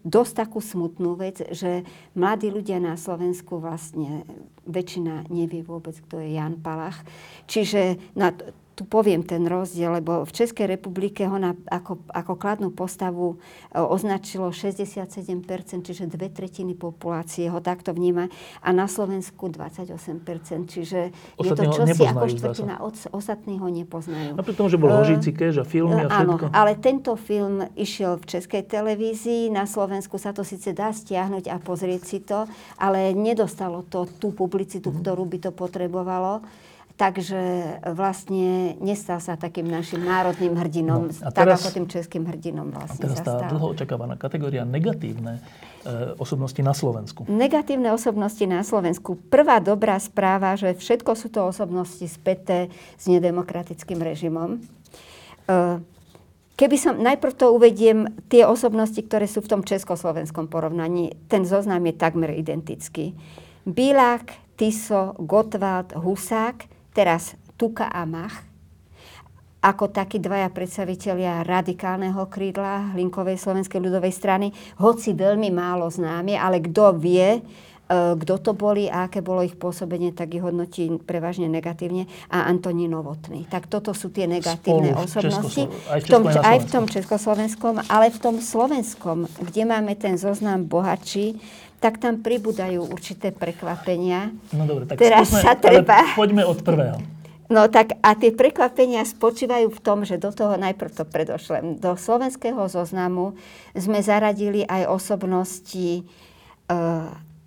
dosť takú smutnú vec, že mladí ľudia na Slovensku vlastne väčšina nevie vôbec, kto je Jan Palach. Čiže na tu poviem ten rozdiel, lebo v Českej republike ho na, ako, ako kladnú postavu e, označilo 67%, čiže dve tretiny populácie ho takto vníma a na Slovensku 28%, čiže Ostatní je to čosi ako štvrtina, od, ostatní ho nepoznajú. Napriek tomu, že bol Hožíci kež a filmy a všetko. Áno, ale tento film išiel v Českej televízii, na Slovensku sa to síce dá stiahnuť a pozrieť si to, ale nedostalo to tú publicitu, mm-hmm. ktorú by to potrebovalo. Takže vlastne nestal sa takým našim národným hrdinom, no, a teraz, tak ako tým českým hrdinom vlastne a teraz tá dlho očakávaná kategória negatívne e, osobnosti na Slovensku. Negatívne osobnosti na Slovensku. Prvá dobrá správa, že všetko sú to osobnosti späté s nedemokratickým režimom. E, Keby som, najprv to uvediem, tie osobnosti, ktoré sú v tom československom porovnaní, ten zoznam je takmer identický. Bilák, Tiso, Gottwald, Husák, Teraz Tuka a Mach, ako takí dvaja predstavitelia radikálneho krídla Hlinkovej slovenskej ľudovej strany, hoci veľmi málo známi, ale kto vie, e, kto to boli a aké bolo ich pôsobenie, tak ich hodnotí prevažne negatívne. A Antonín Novotný. Tak toto sú tie negatívne Spolu osobnosti. Aj v, tom, aj v tom československom, ale v tom slovenskom, kde máme ten zoznam bohatší, tak tam pribúdajú určité prekvapenia. No dobre, tak Teraz skúsme, sa treba... poďme od prvého. No tak a tie prekvapenia spočívajú v tom, že do toho najprv to predošlem. Do slovenského zoznamu sme zaradili aj osobnosti e,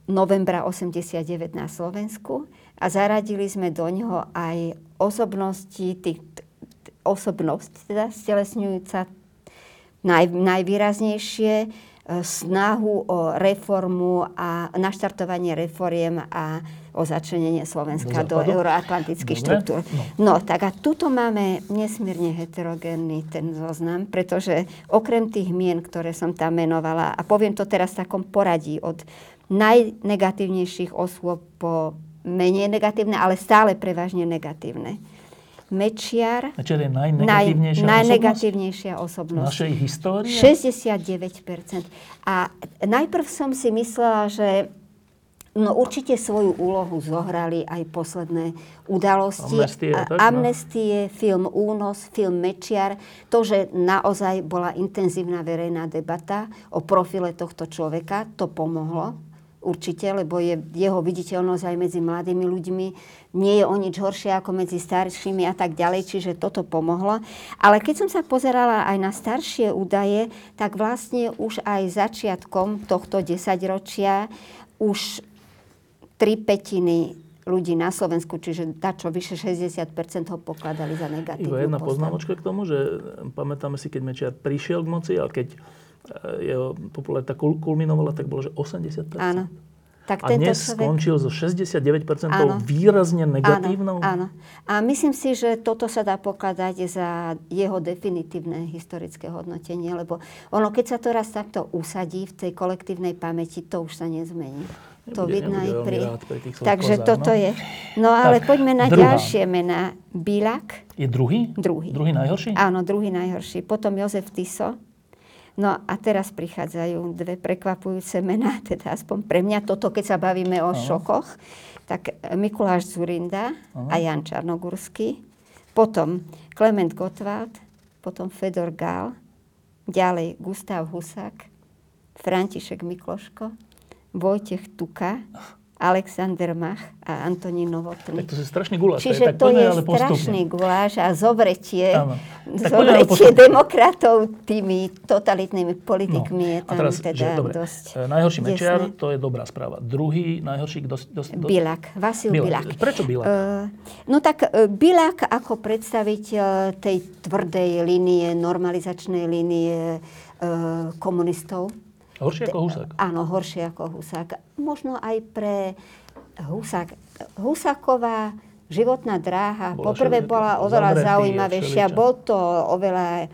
novembra 89 na Slovensku a zaradili sme do ňoho aj osobnosti, tých, osobnosť teda stelesňujúca naj, najvýraznejšie snahu o reformu a naštartovanie reforiem a o začlenenie Slovenska do, do euroatlantických štruktúr. No. no, tak a tuto máme nesmierne heterogénny ten zoznam, pretože okrem tých mien, ktoré som tam menovala, a poviem to teraz v takom poradí od najnegatívnejších osôb po menej negatívne, ale stále prevažne negatívne Mečiar. Mečiar je najnegatívnejšia, naj, najnegatívnejšia osobnosť. Našej histórie? 69%. A najprv som si myslela, že No určite svoju úlohu zohrali aj posledné udalosti. Amnestie, tak, no. Amnestie film Únos, film Mečiar. To, že naozaj bola intenzívna verejná debata o profile tohto človeka, to pomohlo určite, lebo je jeho viditeľnosť aj medzi mladými ľuďmi nie je o nič horšie ako medzi staršími a tak ďalej, čiže toto pomohlo. Ale keď som sa pozerala aj na staršie údaje, tak vlastne už aj začiatkom tohto desaťročia už tri petiny ľudí na Slovensku, čiže čo vyše 60% ho pokladali za negatívnu Iba jedna poznámočka k tomu, že pamätáme si, keď Mečiar prišiel k moci a keď jeho popularita kulminovala, tak bolo, že 80%. Áno. Tak a dnes človek... skončil so 69% áno. výrazne negatívnou? Áno, áno. A myslím si, že toto sa dá pokladať za jeho definitívne historické hodnotenie, lebo ono, keď sa to raz takto usadí v tej kolektívnej pamäti, to už sa nezmení. Nebude, to vidno aj pri... pri Takže kozách, toto no? je. No ale tak, poďme na druhá. ďalšie mená. Bilak. Je druhý? Druhý. Druhý najhorší? Áno, druhý najhorší. Potom Jozef Tiso. No a teraz prichádzajú dve prekvapujúce mená, teda aspoň pre mňa toto, keď sa bavíme o Aha. šokoch, tak Mikuláš Zurinda Aha. a Jan Čarnogurský, potom Klement Gottwald, potom Fedor Gál, ďalej Gustav Husák, František Mikloško, Vojtech Tuka Alexander Mach a Antonín Novotný. Tak to je strašný guláš. Čiže tak to je ale strašný guláš a zobretie, Áno. zobretie demokratov tými totalitnými politikmi no. je tam a teraz, teda že, dobre, dosť e, Najhorší desné. mečiar, to je dobrá správa. Druhý najhorší, kto... kto, kto Bilak, Vasil Bilak. Bilak. Prečo Bilak? Uh, no tak uh, Bilak ako predstaviteľ tej tvrdej línie, normalizačnej línie uh, komunistov, Horšie ako Husák? Áno, horšie ako Husák. Možno aj pre Husák. Husáková životná dráha Bola poprvé bola oveľa zaujímavejšia. Bol to oveľa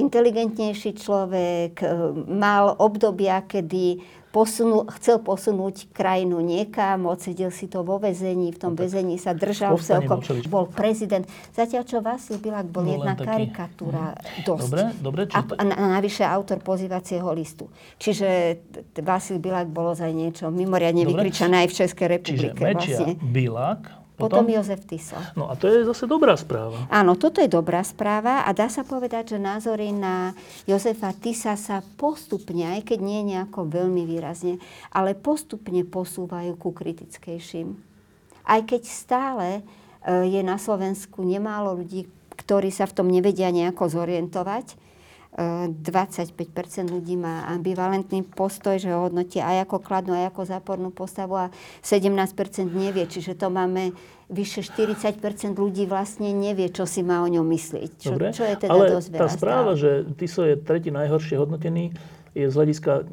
inteligentnejší človek, e, mal obdobia, kedy posunul, chcel posunúť krajinu niekam, odsedel si to vo väzení, v tom väzení sa držal celkom, bol bol prezident. Zatiaľ, čo Vasil Bilak bol No, len jedna taký. karikatúra dosť. Dobre, dobre, či A, a na- navyše autor pozývacieho listu. Čiže Vasil Bilak bolo za niečo mimoriadne Dobre. vykričané aj v Českej Čiže republike. Mečia, vlastne. Bilák, Potom potom... Jozef Tiso. No a to je zase dobrá správa. Áno, toto je dobrá správa a dá sa povedať, že názory na Jozefa Tisa sa postupne, aj keď nie nejako veľmi výrazne, ale postupne posúvajú ku kritickejším. Aj keď stále e, je na Slovensku nemálo ľudí, ktorí sa v tom nevedia nejako zorientovať. E, 25% ľudí má ambivalentný postoj, že ho hodnotia aj ako kladnú, aj ako zápornú postavu a 17% nevie. Čiže to máme vyše 40% ľudí vlastne nevie, čo si má o ňom myslieť. Čo, Dobre, čo je teda ale dosť tá veľa správa, stále. že Tiso je tretí najhoršie hodnotený, je z hľadiska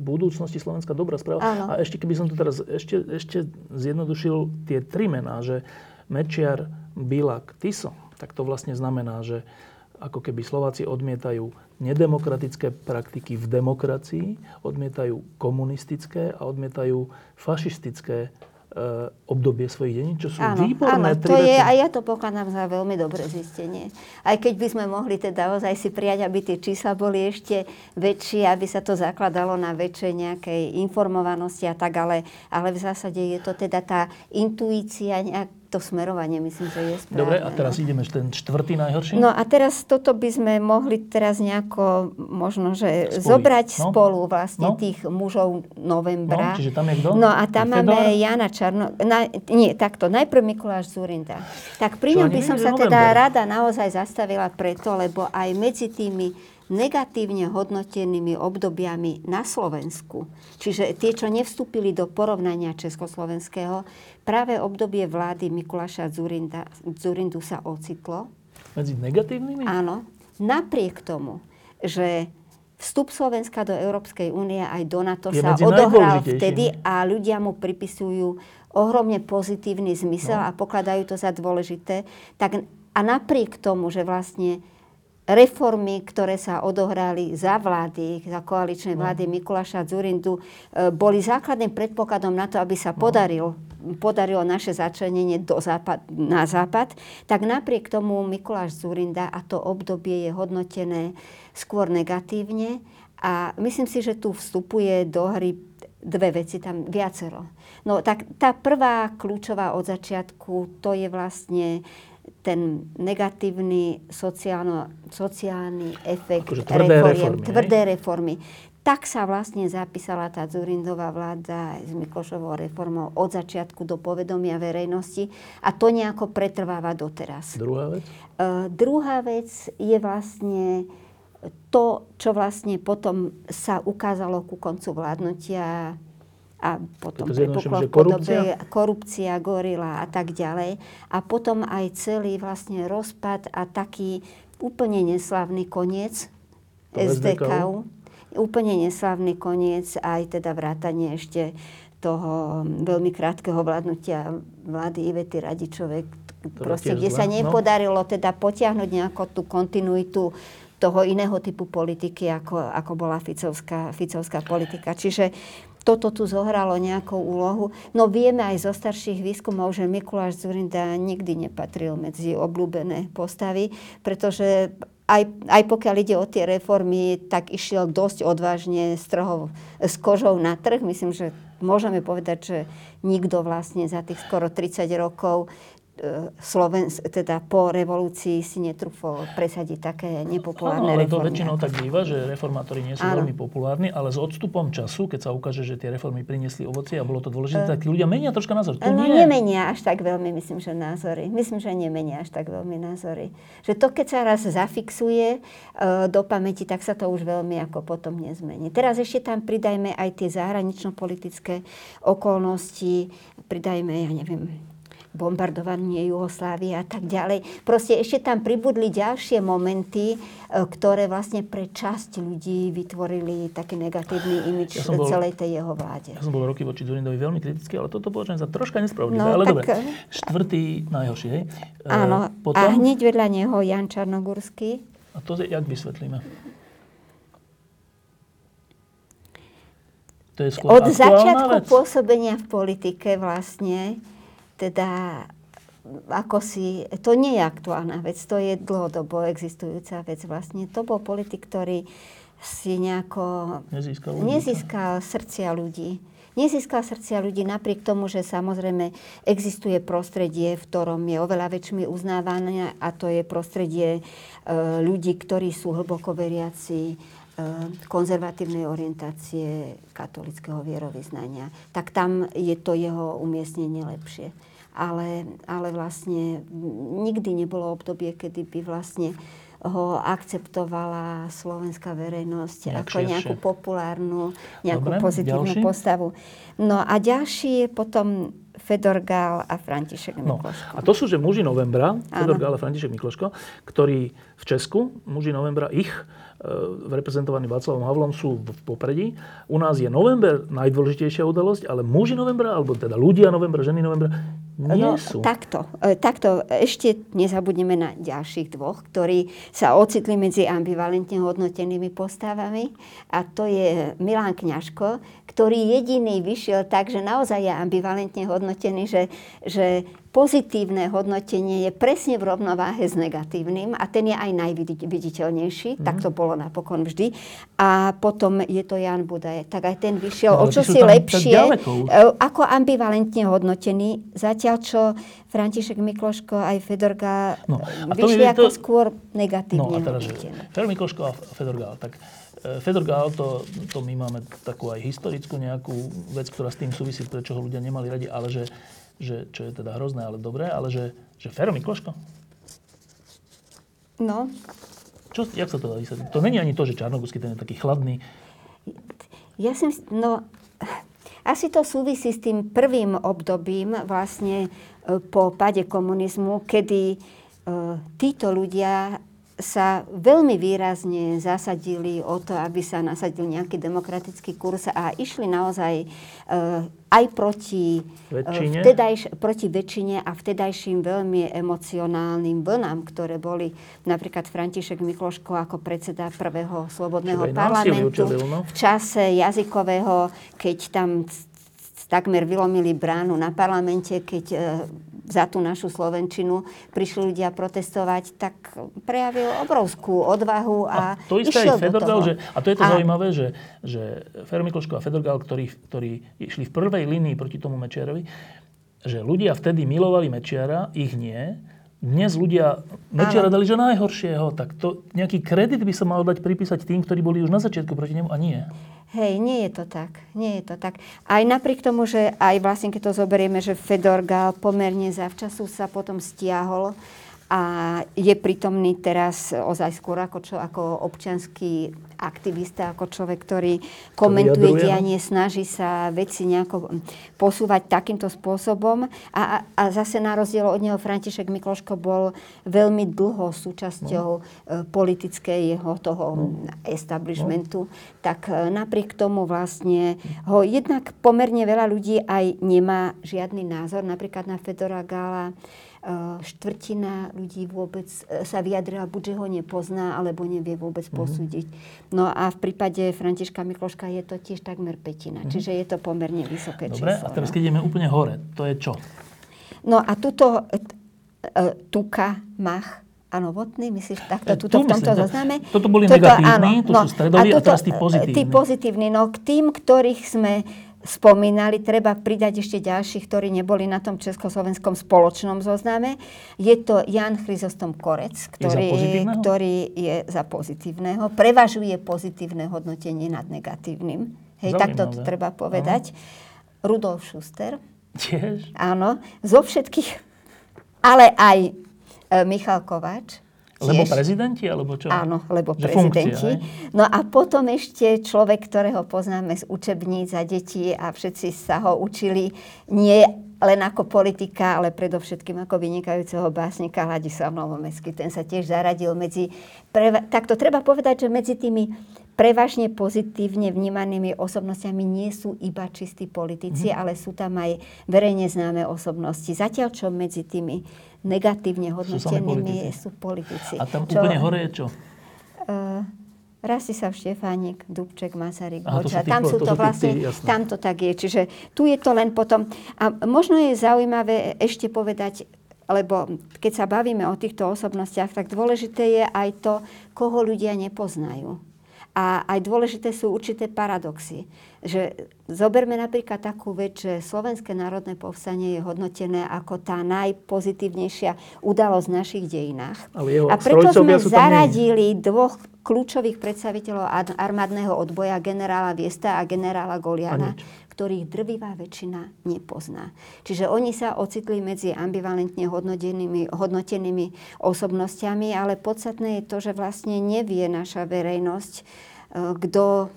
budúcnosti Slovenska dobrá správa. Áno. A ešte keby som to teraz ešte, ešte zjednodušil tie tri mená, že Mečiar, Bilak, Tiso, tak to vlastne znamená, že ako keby Slováci odmietajú nedemokratické praktiky v demokracii, odmietajú komunistické a odmietajú fašistické e, obdobie svojich dení, čo sú Áno, výborné áno, to je, a ja to pokladám za veľmi dobré zistenie. Aj keď by sme mohli teda ozaj si prijať, aby tie čísla boli ešte väčšie, aby sa to zakladalo na väčšej nejakej informovanosti a tak, ale, ale v zásade je to teda tá intuícia, nejak to smerovanie, myslím, že je správne. Dobre, a teraz no. ideme ten štvrtý najhorší? No a teraz toto by sme mohli teraz nejako možno, že Spojiť, zobrať no. spolu vlastne No. tých mužov novembra. No, čiže tam je kto? No a tam Je máme Fedor? Jana Čarno... Na, nie, takto. Najprv Mikuláš Zurinda. Tak pri ňom by som sa teda november. rada naozaj zastavila preto, lebo aj medzi tými negatívne hodnotenými obdobiami na Slovensku, čiže tie, čo nevstúpili do porovnania československého, práve obdobie vlády Mikuláša Zurinda, Zurindu sa ocitlo. Medzi negatívnymi? Áno, napriek tomu, že vstup Slovenska do Európskej únie aj do NATO Je sa odohral vtedy a ľudia mu pripisujú ohromne pozitívny zmysel No. a pokladajú to za dôležité. Tak, a napriek tomu, že vlastne reformy, ktoré sa odohrali za vlády, za koaličnej No. vlády Mikuláša Zurindu, e, boli základným predpokladom na to, aby No. sa podaril, podarilo naše začlenenie do západ, na západ, tak napriek tomu Mikuláš Zurinda a to obdobie je hodnotené skôr negatívne a myslím si, že tu vstupuje do hry dve veci, tam viacero. No tak tá prvá kľúčová od začiatku, to je vlastne ten negatívny sociálno, sociálny efekt Akože tvrdé reformy, tvrdé reformy. Tak sa vlastne zapísala tá Zurindová vláda s Miklošovou reformou od začiatku do povedomia verejnosti a to nejako pretrváva doteraz. Druhá vec? Uh, druhá vec je vlastne to, čo vlastne potom sa ukázalo ku koncu vládnutia a potom v podobe korupcia? korupcia, gorila a tak ďalej. A potom aj celý vlastne rozpad a taký úplne neslavný koniec To SDK. Úplne neslavný koniec aj teda vrátanie ešte toho veľmi krátkeho vládnutia vlády Ivety Radičovej, proste, kde sa no. nepodarilo teda potiahnuť nejako tú kontinuitu toho iného typu politiky, ako, ako bola Ficovská, Ficovská politika. Čiže toto tu zohralo nejakú úlohu. No vieme aj zo starších výskumov, že Mikuláš Zurinda nikdy nepatril medzi obľúbené postavy, pretože aj, aj pokiaľ ide o tie reformy, tak išiel dosť odvážne s, trhou, s kožou na trh. Myslím, že môžeme povedať, že nikto vlastne za tých skoro 30 rokov Slovens, teda po revolúcii si netrúfol presadiť také nepopulárne Áno, ale to väčšinou tak býva, že reformátori nie sú Áno. veľmi populárni, ale s odstupom času, keď sa ukáže, že tie reformy priniesli ovocie a bolo to dôležité, uh, tak ľudia menia troška názor. To no nie. nemenia až tak veľmi, myslím, že názory. Myslím, že nemenia až tak veľmi názory. Že to, keď sa raz zafixuje uh, do pamäti, tak sa to už veľmi ako potom nezmení. Teraz ešte tam pridajme aj tie zahranično-politické okolnosti, pridajme, ja neviem, bombardovanie Jugoslávie a tak ďalej. Proste ešte tam pribudli ďalšie momenty, e, ktoré vlastne pre časť ľudí vytvorili taký negatívny imič ja bol, celej tej jeho vláde. Ja som bol roky voči Zurindovi veľmi kritický, ale toto považujem za troška nespravodlivé. No, ale tak, dobre, štvrtý najhorší, hej? E, áno, Potom, a hneď vedľa neho Jan Čarnogurský. A to jak vysvetlíme? To je skôr Od začiatku vec. pôsobenia v politike vlastne teda ako si, to nie je aktuálna vec, to je dlhodobo existujúca vec vlastne. To bol politik, ktorý si nejako nezískal, nezískal srdcia ľudí. Nezískal srdcia ľudí napriek tomu, že samozrejme existuje prostredie, v ktorom je oveľa väčšmi uznávané a to je prostredie e, ľudí, ktorí sú hlboko veriaci, e, konzervatívnej orientácie katolického vierovýznania. Tak tam je to jeho umiestnenie lepšie ale, ale vlastne nikdy nebolo obdobie, kedy by vlastne ho akceptovala slovenská verejnosť Nejak ako širšie. nejakú populárnu, nejakú Dobre, pozitívnu ďalší? postavu. No a ďalší je potom Fedor Gál a František no, Mikloško. A to sú, že muži novembra, Fedor Gál a František Mikloško, ktorí v Česku, muži novembra, ich reprezentovaní Václavom Havlom sú v popredí. U nás je november najdôležitejšia udalosť, ale muži novembra, alebo teda ľudia novembra, ženy novembra, nie no, sú. Takto, e, takto. Ešte nezabudneme na ďalších dvoch, ktorí sa ocitli medzi ambivalentne hodnotenými postavami. A to je Milan Kňažko, ktorý jediný vyšiel tak, že naozaj je ambivalentne hodnotený, že, že pozitívne hodnotenie je presne v rovnováhe s negatívnym a ten je aj najviditeľnejší, mm. tak to bolo napokon vždy. A potom je to Jan Budaj, tak aj ten vyšiel no, o čosi lepšie, e, ako ambivalentne hodnotený, zatiaľ čo František Mikloško aj Fedorga no, vyšli ako to... skôr negatívne. No a teraz, Fedor Mikloško a Fedorga, tak e, Fedor Gál, to, to my máme takú aj historickú nejakú vec, ktorá s tým súvisí, prečo ho ľudia nemali radi, ale že že, čo je teda hrozné, ale dobré, ale že, že Fero Mikloško? No. Čo, jak sa to dá vysvetliť? To není ani to, že Čarnogórsky ten je taký chladný. Ja som, no, asi to súvisí s tým prvým obdobím vlastne e, po pade komunizmu, kedy uh, títo ľudia sa veľmi výrazne zasadili o to, aby sa nasadil nejaký demokratický kurz a išli naozaj uh, aj proti, väčšine? vtedajš, proti väčšine a vtedajším veľmi emocionálnym vlnám, ktoré boli napríklad František Mikloško ako predseda prvého slobodného parlamentu no? v čase jazykového, keď tam takmer vylomili bránu na parlamente, keď e, za tú našu Slovenčinu prišli ľudia protestovať, tak prejavil obrovskú odvahu a, a to isté aj Fedorgal, že, a to je to a, zaujímavé, že, že Fero Mikloško a Fedorgal, ktorí, ktorí išli v prvej línii proti tomu Mečiarovi, že ľudia vtedy milovali Mečiara, ich nie, dnes ľudia Mečiara dali, že najhoršieho, tak to nejaký kredit by sa mal dať pripísať tým, ktorí boli už na začiatku proti nemu a nie. Hej, nie je to tak. Nie je to tak. Aj napriek tomu, že aj vlastne, keď to zoberieme, že Fedor Gál pomerne zavčasu sa potom stiahol a je prítomný teraz ozaj skôr ako, čo, ako občanský aktivista, ako človek, ktorý komentuje dianie, snaží sa veci nejako posúvať takýmto spôsobom. A, a, zase na rozdiel od neho František Mikloško bol veľmi dlho súčasťou no. E, politického toho no. establishmentu. No. Tak e, napriek tomu vlastne ho jednak pomerne veľa ľudí aj nemá žiadny názor, napríklad na Fedora Gála Eh, štvrtina ľudí vôbec eh, sa vyjadrila, buď že ho nepozná, alebo nevie vôbec mm-hmm. posúdiť. No a v prípade Františka Mikloška je to tiež takmer petina. Mm-hmm. Čiže je to pomerne vysoké Dobre, číslo. a teraz no. keď ideme úplne hore, to je čo? No a tuto uh, Tuka, Mach, a novotný, myslíš takto, tuto v tomto zozname? Toto boli toto, negatívni, áno, to no, sú stredoví a, tuto, a teraz tí pozitívni. Tí pozitívni, no k tým, ktorých sme spomínali, treba pridať ešte ďalších, ktorí neboli na tom československom spoločnom zozname. Je to Jan Chryzostom Korec, ktorý je, ktorý je za pozitívneho. Prevažuje pozitívne hodnotenie nad negatívnym. Hej, tak to treba povedať. Aha. Rudolf Schuster. Tiež? Áno, zo všetkých, ale aj e, Michal Kováč lebo prezidenti, alebo čo? Áno, lebo že prezidenti. Funkcia, no a potom ešte človek, ktorého poznáme z učebníc a detí a všetci sa ho učili nie len ako politika, ale predovšetkým ako vynikajúceho básnika Hladislav Novomestský. Ten sa tiež zaradil medzi... Preva- tak to treba povedať, že medzi tými prevažne pozitívne vnímanými osobnostiami nie sú iba čistí politici, mm. ale sú tam aj verejne známe osobnosti. Zatiaľ, čo medzi tými negatívne hodnotenými sú, sú politici. A tam čo, úplne hore je čo? Uh, Rastislav Štefánik, Dubček, Masaryk, Boča. Tam sú to, to vlastne, tí, tam to tak je. Čiže tu je to len potom. A možno je zaujímavé ešte povedať, lebo keď sa bavíme o týchto osobnostiach, tak dôležité je aj to, koho ľudia nepoznajú. A aj dôležité sú určité paradoxy. Že zoberme napríklad takú vec, že Slovenské národné povstanie je hodnotené ako tá najpozitívnejšia udalosť v našich dejinách. A preto sme zaradili dvoch kľúčových predstaviteľov armádneho odboja, generála Viesta a generála Goliana, ktorých drvivá väčšina nepozná. Čiže oni sa ocitli medzi ambivalentne hodnotenými, hodnotenými osobnostiami, ale podstatné je to, že vlastne nevie naša verejnosť, e, kto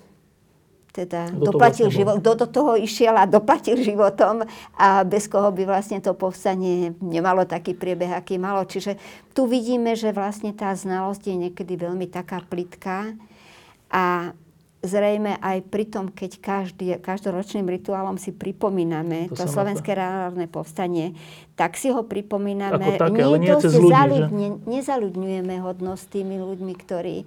teda kto doplatil vlastne život, kto do toho išiel a doplatil životom a bez koho by vlastne to povstanie nemalo taký priebeh, aký malo. Čiže tu vidíme, že vlastne tá znalosť je niekedy veľmi taká plitká a zrejme aj pri tom, keď každý, každoročným rituálom si pripomíname to, to slovenské národné povstanie, tak si ho pripomíname. Ako také, nie, ale nie ľudí, zaludne, Nezaľudňujeme hodnosť tými ľuďmi, ktorí,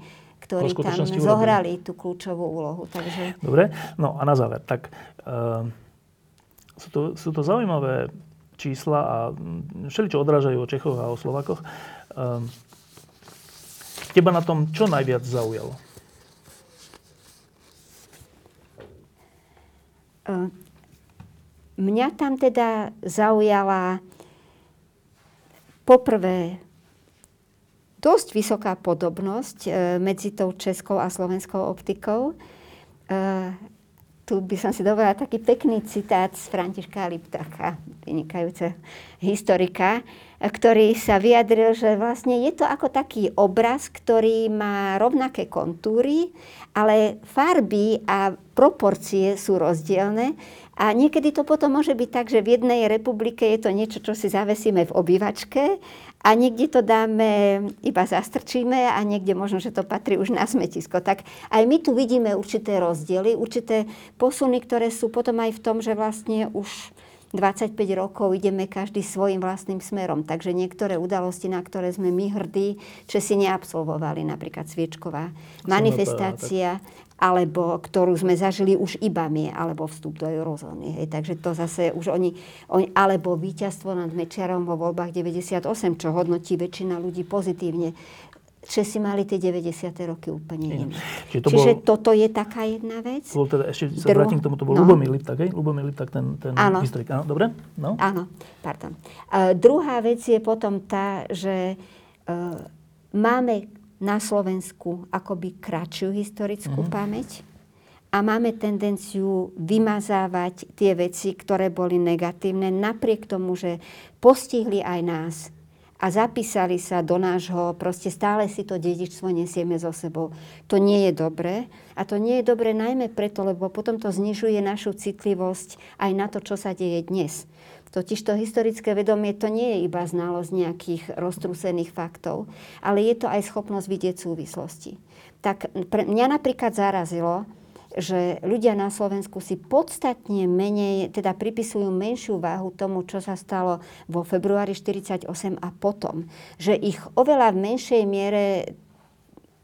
ktorí tam zohrali tú kľúčovú úlohu. Takže... Dobre, no a na záver. Tak, uh, sú, to, sú to zaujímavé čísla a mm, všeličo odrážajú o Čechoch a o Slovakoch. Uh, teba na tom čo najviac zaujalo? Mňa tam teda zaujala poprvé dosť vysoká podobnosť e, medzi tou českou a slovenskou optikou. E, tu by som si dovolila taký pekný citát z Františka Liptaka, vynikajúceho historika, ktorý sa vyjadril, že vlastne je to ako taký obraz, ktorý má rovnaké kontúry, ale farby a proporcie sú rozdielne. A niekedy to potom môže byť tak, že v jednej republike je to niečo, čo si zavesíme v obývačke a niekde to dáme, iba zastrčíme a niekde možno, že to patrí už na smetisko. Tak aj my tu vidíme určité rozdiely, určité posuny, ktoré sú potom aj v tom, že vlastne už 25 rokov ideme každý svojim vlastným smerom. Takže niektoré udalosti, na ktoré sme my hrdí, že si neabsolvovali, napríklad Sviečková manifestácia, alebo ktorú sme zažili už iba my, alebo vstup do eurozóny. Hej. Takže to zase už oni, oni, alebo víťazstvo nad Mečiarom vo voľbách 98, čo hodnotí väčšina ľudí pozitívne. Česi mali tie 90. roky úplne iné. Čiže, to Čiže bol, toto je taká jedna vec. Bol teda, ešte sa Dru... vrátim k tomu, to bol no. Lubomír Liptak, hej? Lubomír Liptak, ten, ten Áno. historik. Áno, dobre? No. Áno, pardon. Uh, druhá vec je potom tá, že uh, máme na Slovensku akoby kratšiu historickú uh-huh. pamäť a máme tendenciu vymazávať tie veci, ktoré boli negatívne, napriek tomu, že postihli aj nás a zapísali sa do nášho, proste stále si to dedičstvo nesieme so sebou. To nie je dobré. A to nie je dobré najmä preto, lebo potom to znižuje našu citlivosť aj na to, čo sa deje dnes. Totiž to historické vedomie to nie je iba znalosť nejakých roztrúsených faktov, ale je to aj schopnosť vidieť súvislosti. Tak pre mňa napríklad zarazilo, že ľudia na Slovensku si podstatne menej, teda pripisujú menšiu váhu tomu, čo sa stalo vo februári 48 a potom. Že ich oveľa v menšej miere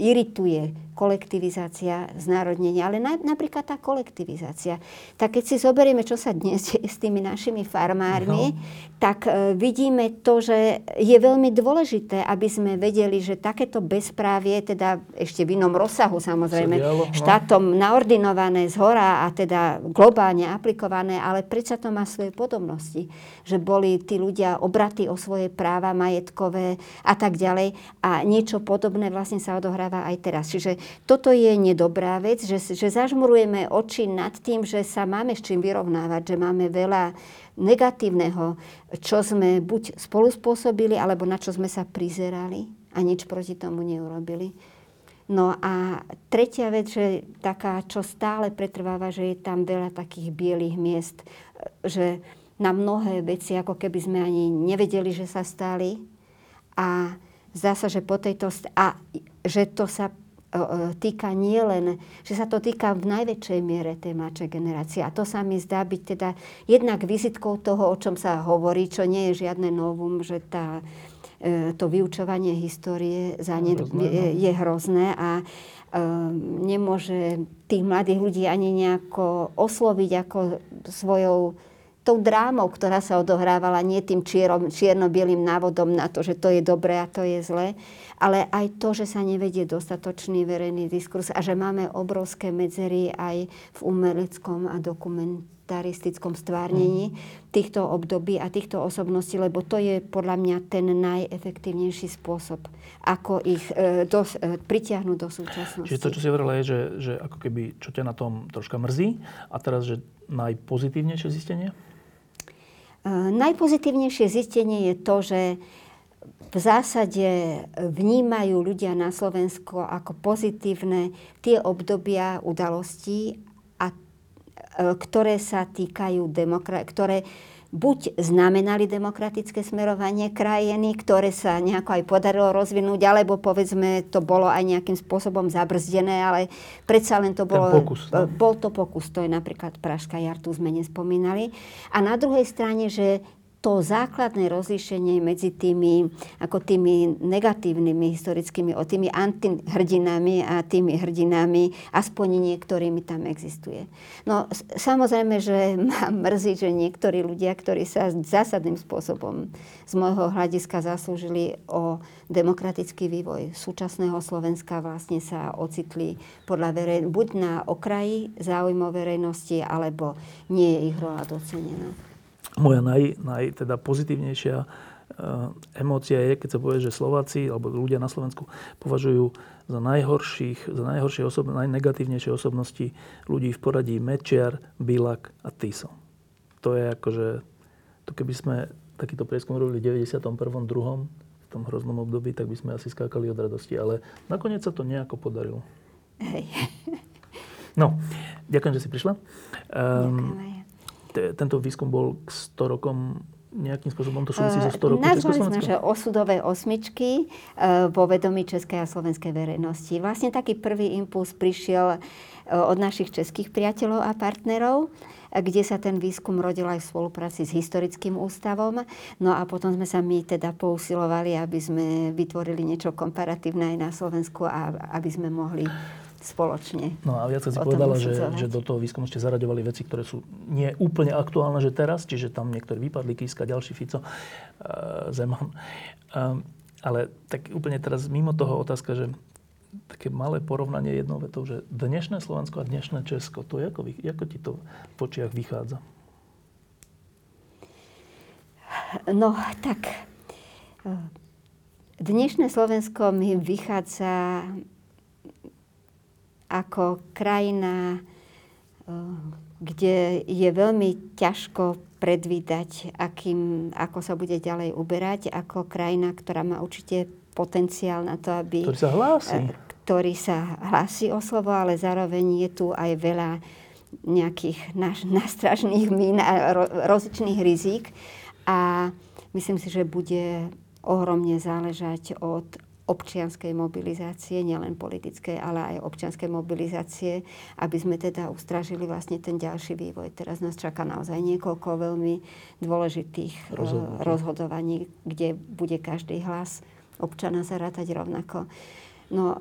irituje kolektivizácia, znárodnenie, ale na, napríklad tá kolektivizácia. Tak keď si zoberieme, čo sa dnes deje s tými našimi farmármi, no. tak e, vidíme to, že je veľmi dôležité, aby sme vedeli, že takéto bezprávie, teda ešte v inom rozsahu samozrejme, dialo, no. štátom naordinované z hora a teda globálne aplikované, ale predsa to má svoje podobnosti. Že boli tí ľudia obratí o svoje práva majetkové a tak ďalej. A niečo podobné vlastne sa odohráva aj teraz. Čiže toto je nedobrá vec, že, že zažmurujeme oči nad tým, že sa máme s čím vyrovnávať, že máme veľa negatívneho, čo sme buď spolu spôsobili, alebo na čo sme sa prizerali a nič proti tomu neurobili. No a tretia vec, že taká, čo stále pretrváva, že je tam veľa takých bielých miest, že na mnohé veci, ako keby sme ani nevedeli, že sa stali. A zdá sa, že po tejto... A že to sa týka nie len, že sa to týka v najväčšej miere tej mladšej generácie. A to sa mi zdá byť teda jednak vizitkou toho, o čom sa hovorí, čo nie je žiadne novum, že tá, e, to vyučovanie histórie za ne, hrozné, je, no. je hrozné a um, nemôže tých mladých ľudí ani nejako osloviť ako svojou tou drámou, ktorá sa odohrávala, nie tým čierno-bielým návodom na to, že to je dobré a to je zlé, ale aj to, že sa nevedie dostatočný verejný diskurs a že máme obrovské medzery aj v umeleckom a dokumentaristickom stvárnení mm. týchto období a týchto osobností, lebo to je podľa mňa ten najefektívnejší spôsob, ako ich e, dos, e, pritiahnuť do súčasnosti. Čiže to, čo si hovorila, je, že, že ako keby, čo ťa na tom troška mrzí a teraz, že najpozitívnejšie zistenie? Uh, najpozitívnejšie zistenie je to, že v zásade vnímajú ľudia na Slovensku ako pozitívne tie obdobia udalostí, a, e, ktoré sa týkajú demokra- ktoré buď znamenali demokratické smerovanie krajiny, ktoré sa nejako aj podarilo rozvinúť, alebo povedzme to bolo aj nejakým spôsobom zabrzdené, ale predsa len to bolo... pokus, no? Bol to pokus, to je napríklad Pražská jar, tu sme nespomínali. A na druhej strane, že to základné rozlíšenie medzi tými, ako tými negatívnymi historickými, o tými antihrdinami a tými hrdinami, aspoň niektorými tam existuje. No samozrejme, že ma mrzí, že niektorí ľudia, ktorí sa zásadným spôsobom z môjho hľadiska zaslúžili o demokratický vývoj súčasného Slovenska, vlastne sa ocitli podľa verej, buď na okraji záujmov verejnosti, alebo nie je ich rola docenená moja naj, naj teda pozitívnejšia uh, emócia je, keď sa povie, že Slováci alebo ľudia na Slovensku považujú za najhorších, za najhoršie osobnosti, najnegatívnejšie osobnosti ľudí v poradí Mečiar, Bilak a Tiso. To je akože, to keby sme takýto prieskum robili v 91. 2. v tom hroznom období, tak by sme asi skákali od radosti. Ale nakoniec sa to nejako podarilo. Hej. No, ďakujem, že si prišla. Um, tento výskum bol k 100 rokom nejakým spôsobom to súvisí so 100 rokov Nazvali sme, že osudové osmičky uh, vo vedomí českej a slovenskej verejnosti. Vlastne taký prvý impuls prišiel uh, od našich českých priateľov a partnerov, kde sa ten výskum rodil aj v spolupráci s Historickým ústavom. No a potom sme sa my teda pousilovali, aby sme vytvorili niečo komparatívne aj na Slovensku a aby sme mohli spoločne. No a viac si povedala, že, že do toho výskumu ste zaraďovali veci, ktoré sú nie úplne aktuálne, že teraz, čiže tam niektorí vypadli, Kiska, ďalší Fico, uh, Zeman. Um, ale tak úplne teraz mimo toho otázka, že také malé porovnanie jednou vetou, že dnešné Slovensko a dnešné Česko, to je ako, ako ti to v očiach vychádza? No tak, e, dnešné Slovensko mi vychádza ako krajina, eh, kde je veľmi ťažko predvídať, akým, ako sa bude ďalej uberať, ako krajina, ktorá má určite potenciál na to, aby... Ktorý sa hlási. Eh, ktorý sa hlási o slovo, ale zároveň je tu aj veľa nejakých naš, nastražných mín a ro, rozličných rizík. A myslím si, že bude ohromne záležať od občianskej mobilizácie, nielen politickej, ale aj občianskej mobilizácie, aby sme teda ustražili vlastne ten ďalší vývoj. Teraz nás čaká naozaj niekoľko veľmi dôležitých eh, rozhodovaní, rozhodovaní kde bude každý hlas občana zarátať rovnako. No,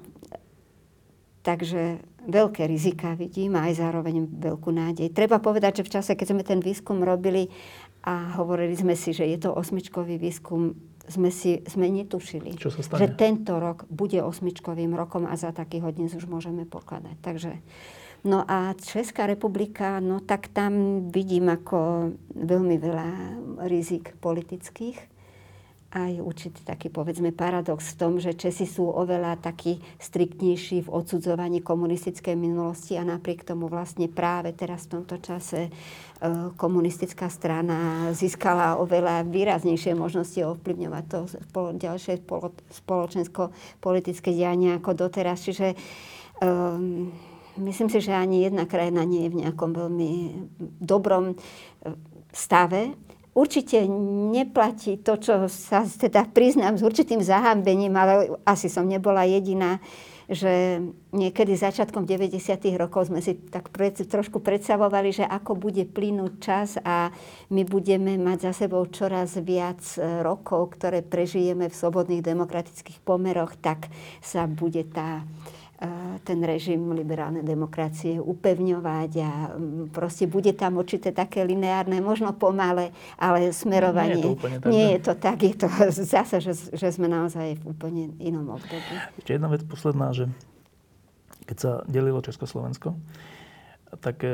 Takže veľké rizika vidím a aj zároveň veľkú nádej. Treba povedať, že v čase, keď sme ten výskum robili a hovorili sme si, že je to osmičkový výskum, sme, si, sme netušili, Čo sa stane? že tento rok bude osmičkovým rokom a za takého dnes už môžeme pokladať. Takže, no a Česká republika, no tak tam vidím ako veľmi veľa rizik politických aj určitý taký, povedzme, paradox v tom, že Česi sú oveľa takí striktnejší v odsudzovaní komunistickej minulosti a napriek tomu vlastne práve teraz v tomto čase e, komunistická strana získala oveľa výraznejšie možnosti ovplyvňovať to ďalšie spoločensko-politické dianie ako doteraz. Čiže um, myslím si, že ani jedna krajina nie je v nejakom veľmi dobrom e, stave určite neplatí to, čo sa teda priznám s určitým zahambením, ale asi som nebola jediná, že niekedy začiatkom 90. rokov sme si tak pred, trošku predstavovali, že ako bude plynúť čas a my budeme mať za sebou čoraz viac e, rokov, ktoré prežijeme v slobodných demokratických pomeroch, tak sa bude tá ten režim liberálnej demokracie upevňovať a mm, proste bude tam určité také lineárne, možno pomale, ale smerovanie. Nie je to úplne tak. Nie je to tak, je to zase, že, že sme naozaj v úplne inom období. Ešte jedna vec posledná, že keď sa delilo Československo, tak e,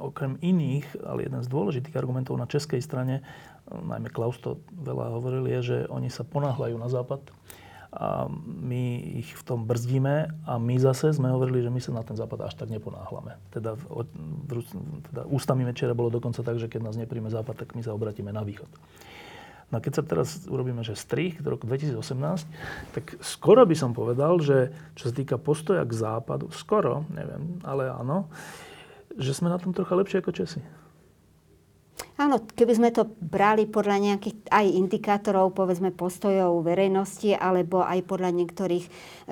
okrem iných, ale jeden z dôležitých argumentov na českej strane, najmä Klaus to veľa hovoril, je, že oni sa ponáhľajú na západ a my ich v tom brzdíme a my zase sme hovorili, že my sa na ten západ až tak neponáhľame. Teda, v, v, teda ústami Mečera bolo dokonca tak, že keď nás nepríjme západ, tak my sa obratíme na východ. No a keď sa teraz urobíme, že strich do roku 2018, tak skoro by som povedal, že čo sa týka postoja k západu, skoro, neviem, ale áno, že sme na tom trocha lepšie ako Česi. Áno, keby sme to brali podľa nejakých aj indikátorov, povedzme postojov verejnosti, alebo aj podľa niektorých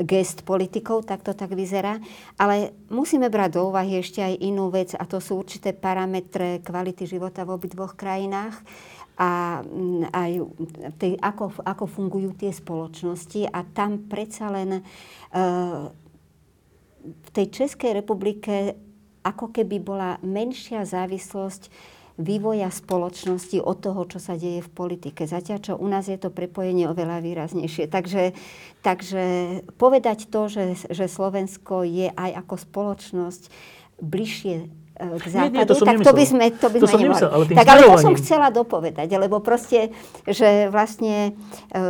gest politikov, tak to tak vyzerá. Ale musíme brať do úvahy ešte aj inú vec, a to sú určité parametre kvality života v obidvoch krajinách a aj tej, ako, ako fungujú tie spoločnosti. A tam predsa len uh, v tej Českej republike ako keby bola menšia závislosť vývoja spoločnosti od toho, čo sa deje v politike. Zatiaľ, čo u nás je to prepojenie oveľa výraznejšie. Takže, takže povedať to, že, že Slovensko je aj ako spoločnosť bližšie e, k západu, nie, nie, to tak to by sme, to by to sme. Nemyslel, ale tak ale to som chcela dopovedať, lebo proste, že vlastne e,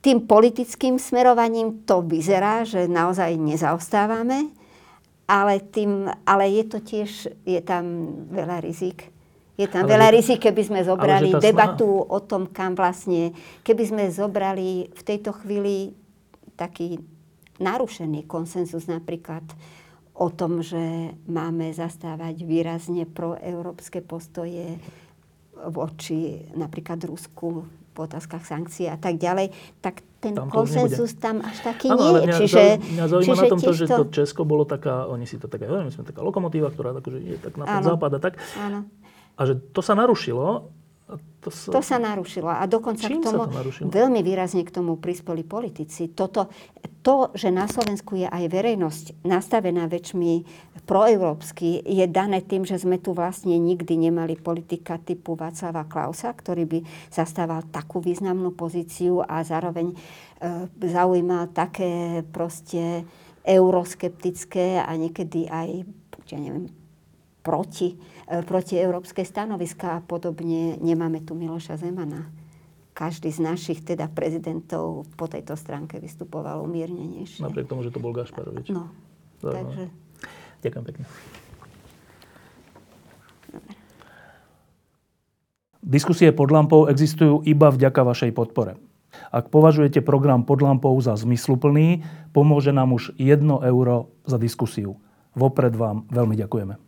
tým politickým smerovaním to vyzerá, že naozaj nezaostávame, ale, tým, ale je to tiež, je tam veľa rizik je tam ale veľa rizik, keby sme zobrali debatu snaha... o tom, kam vlastne, keby sme zobrali v tejto chvíli taký narušený konsenzus napríklad o tom, že máme zastávať výrazne proeurópske postoje voči napríklad Rusku v otázkach sankcií a tak ďalej, tak ten tam konsenzus tam až taký ano, nie je. Mňa, čiže, mňa zaujíma čiže na tom to, že to Česko bolo taká, oni si to tak aj my sme taká lokomotíva, ktorá akože je tak na ten západ a tak. Áno. A že to sa narušilo. To sa, to sa narušilo. A dokonca k tomu, veľmi výrazne k tomu prispeli politici. Toto, to, že na Slovensku je aj verejnosť nastavená väčšmi proeurópsky, je dané tým, že sme tu vlastne nikdy nemali politika typu Václava Klausa, ktorý by zastával takú významnú pozíciu a zároveň e, zaujímal také proste euroskeptické a niekedy aj, ja neviem, proti protieurópske stanoviska a podobne. Nemáme tu Miloša Zemana. Každý z našich teda prezidentov po tejto stránke vystupoval umiernenejšie. Napriek tomu, že to bol Gašparovič. No, takže... Ďakujem pekne. Diskusie pod lampou existujú iba vďaka vašej podpore. Ak považujete program pod lampou za zmysluplný, pomôže nám už 1 euro za diskusiu. Vopred vám veľmi ďakujeme.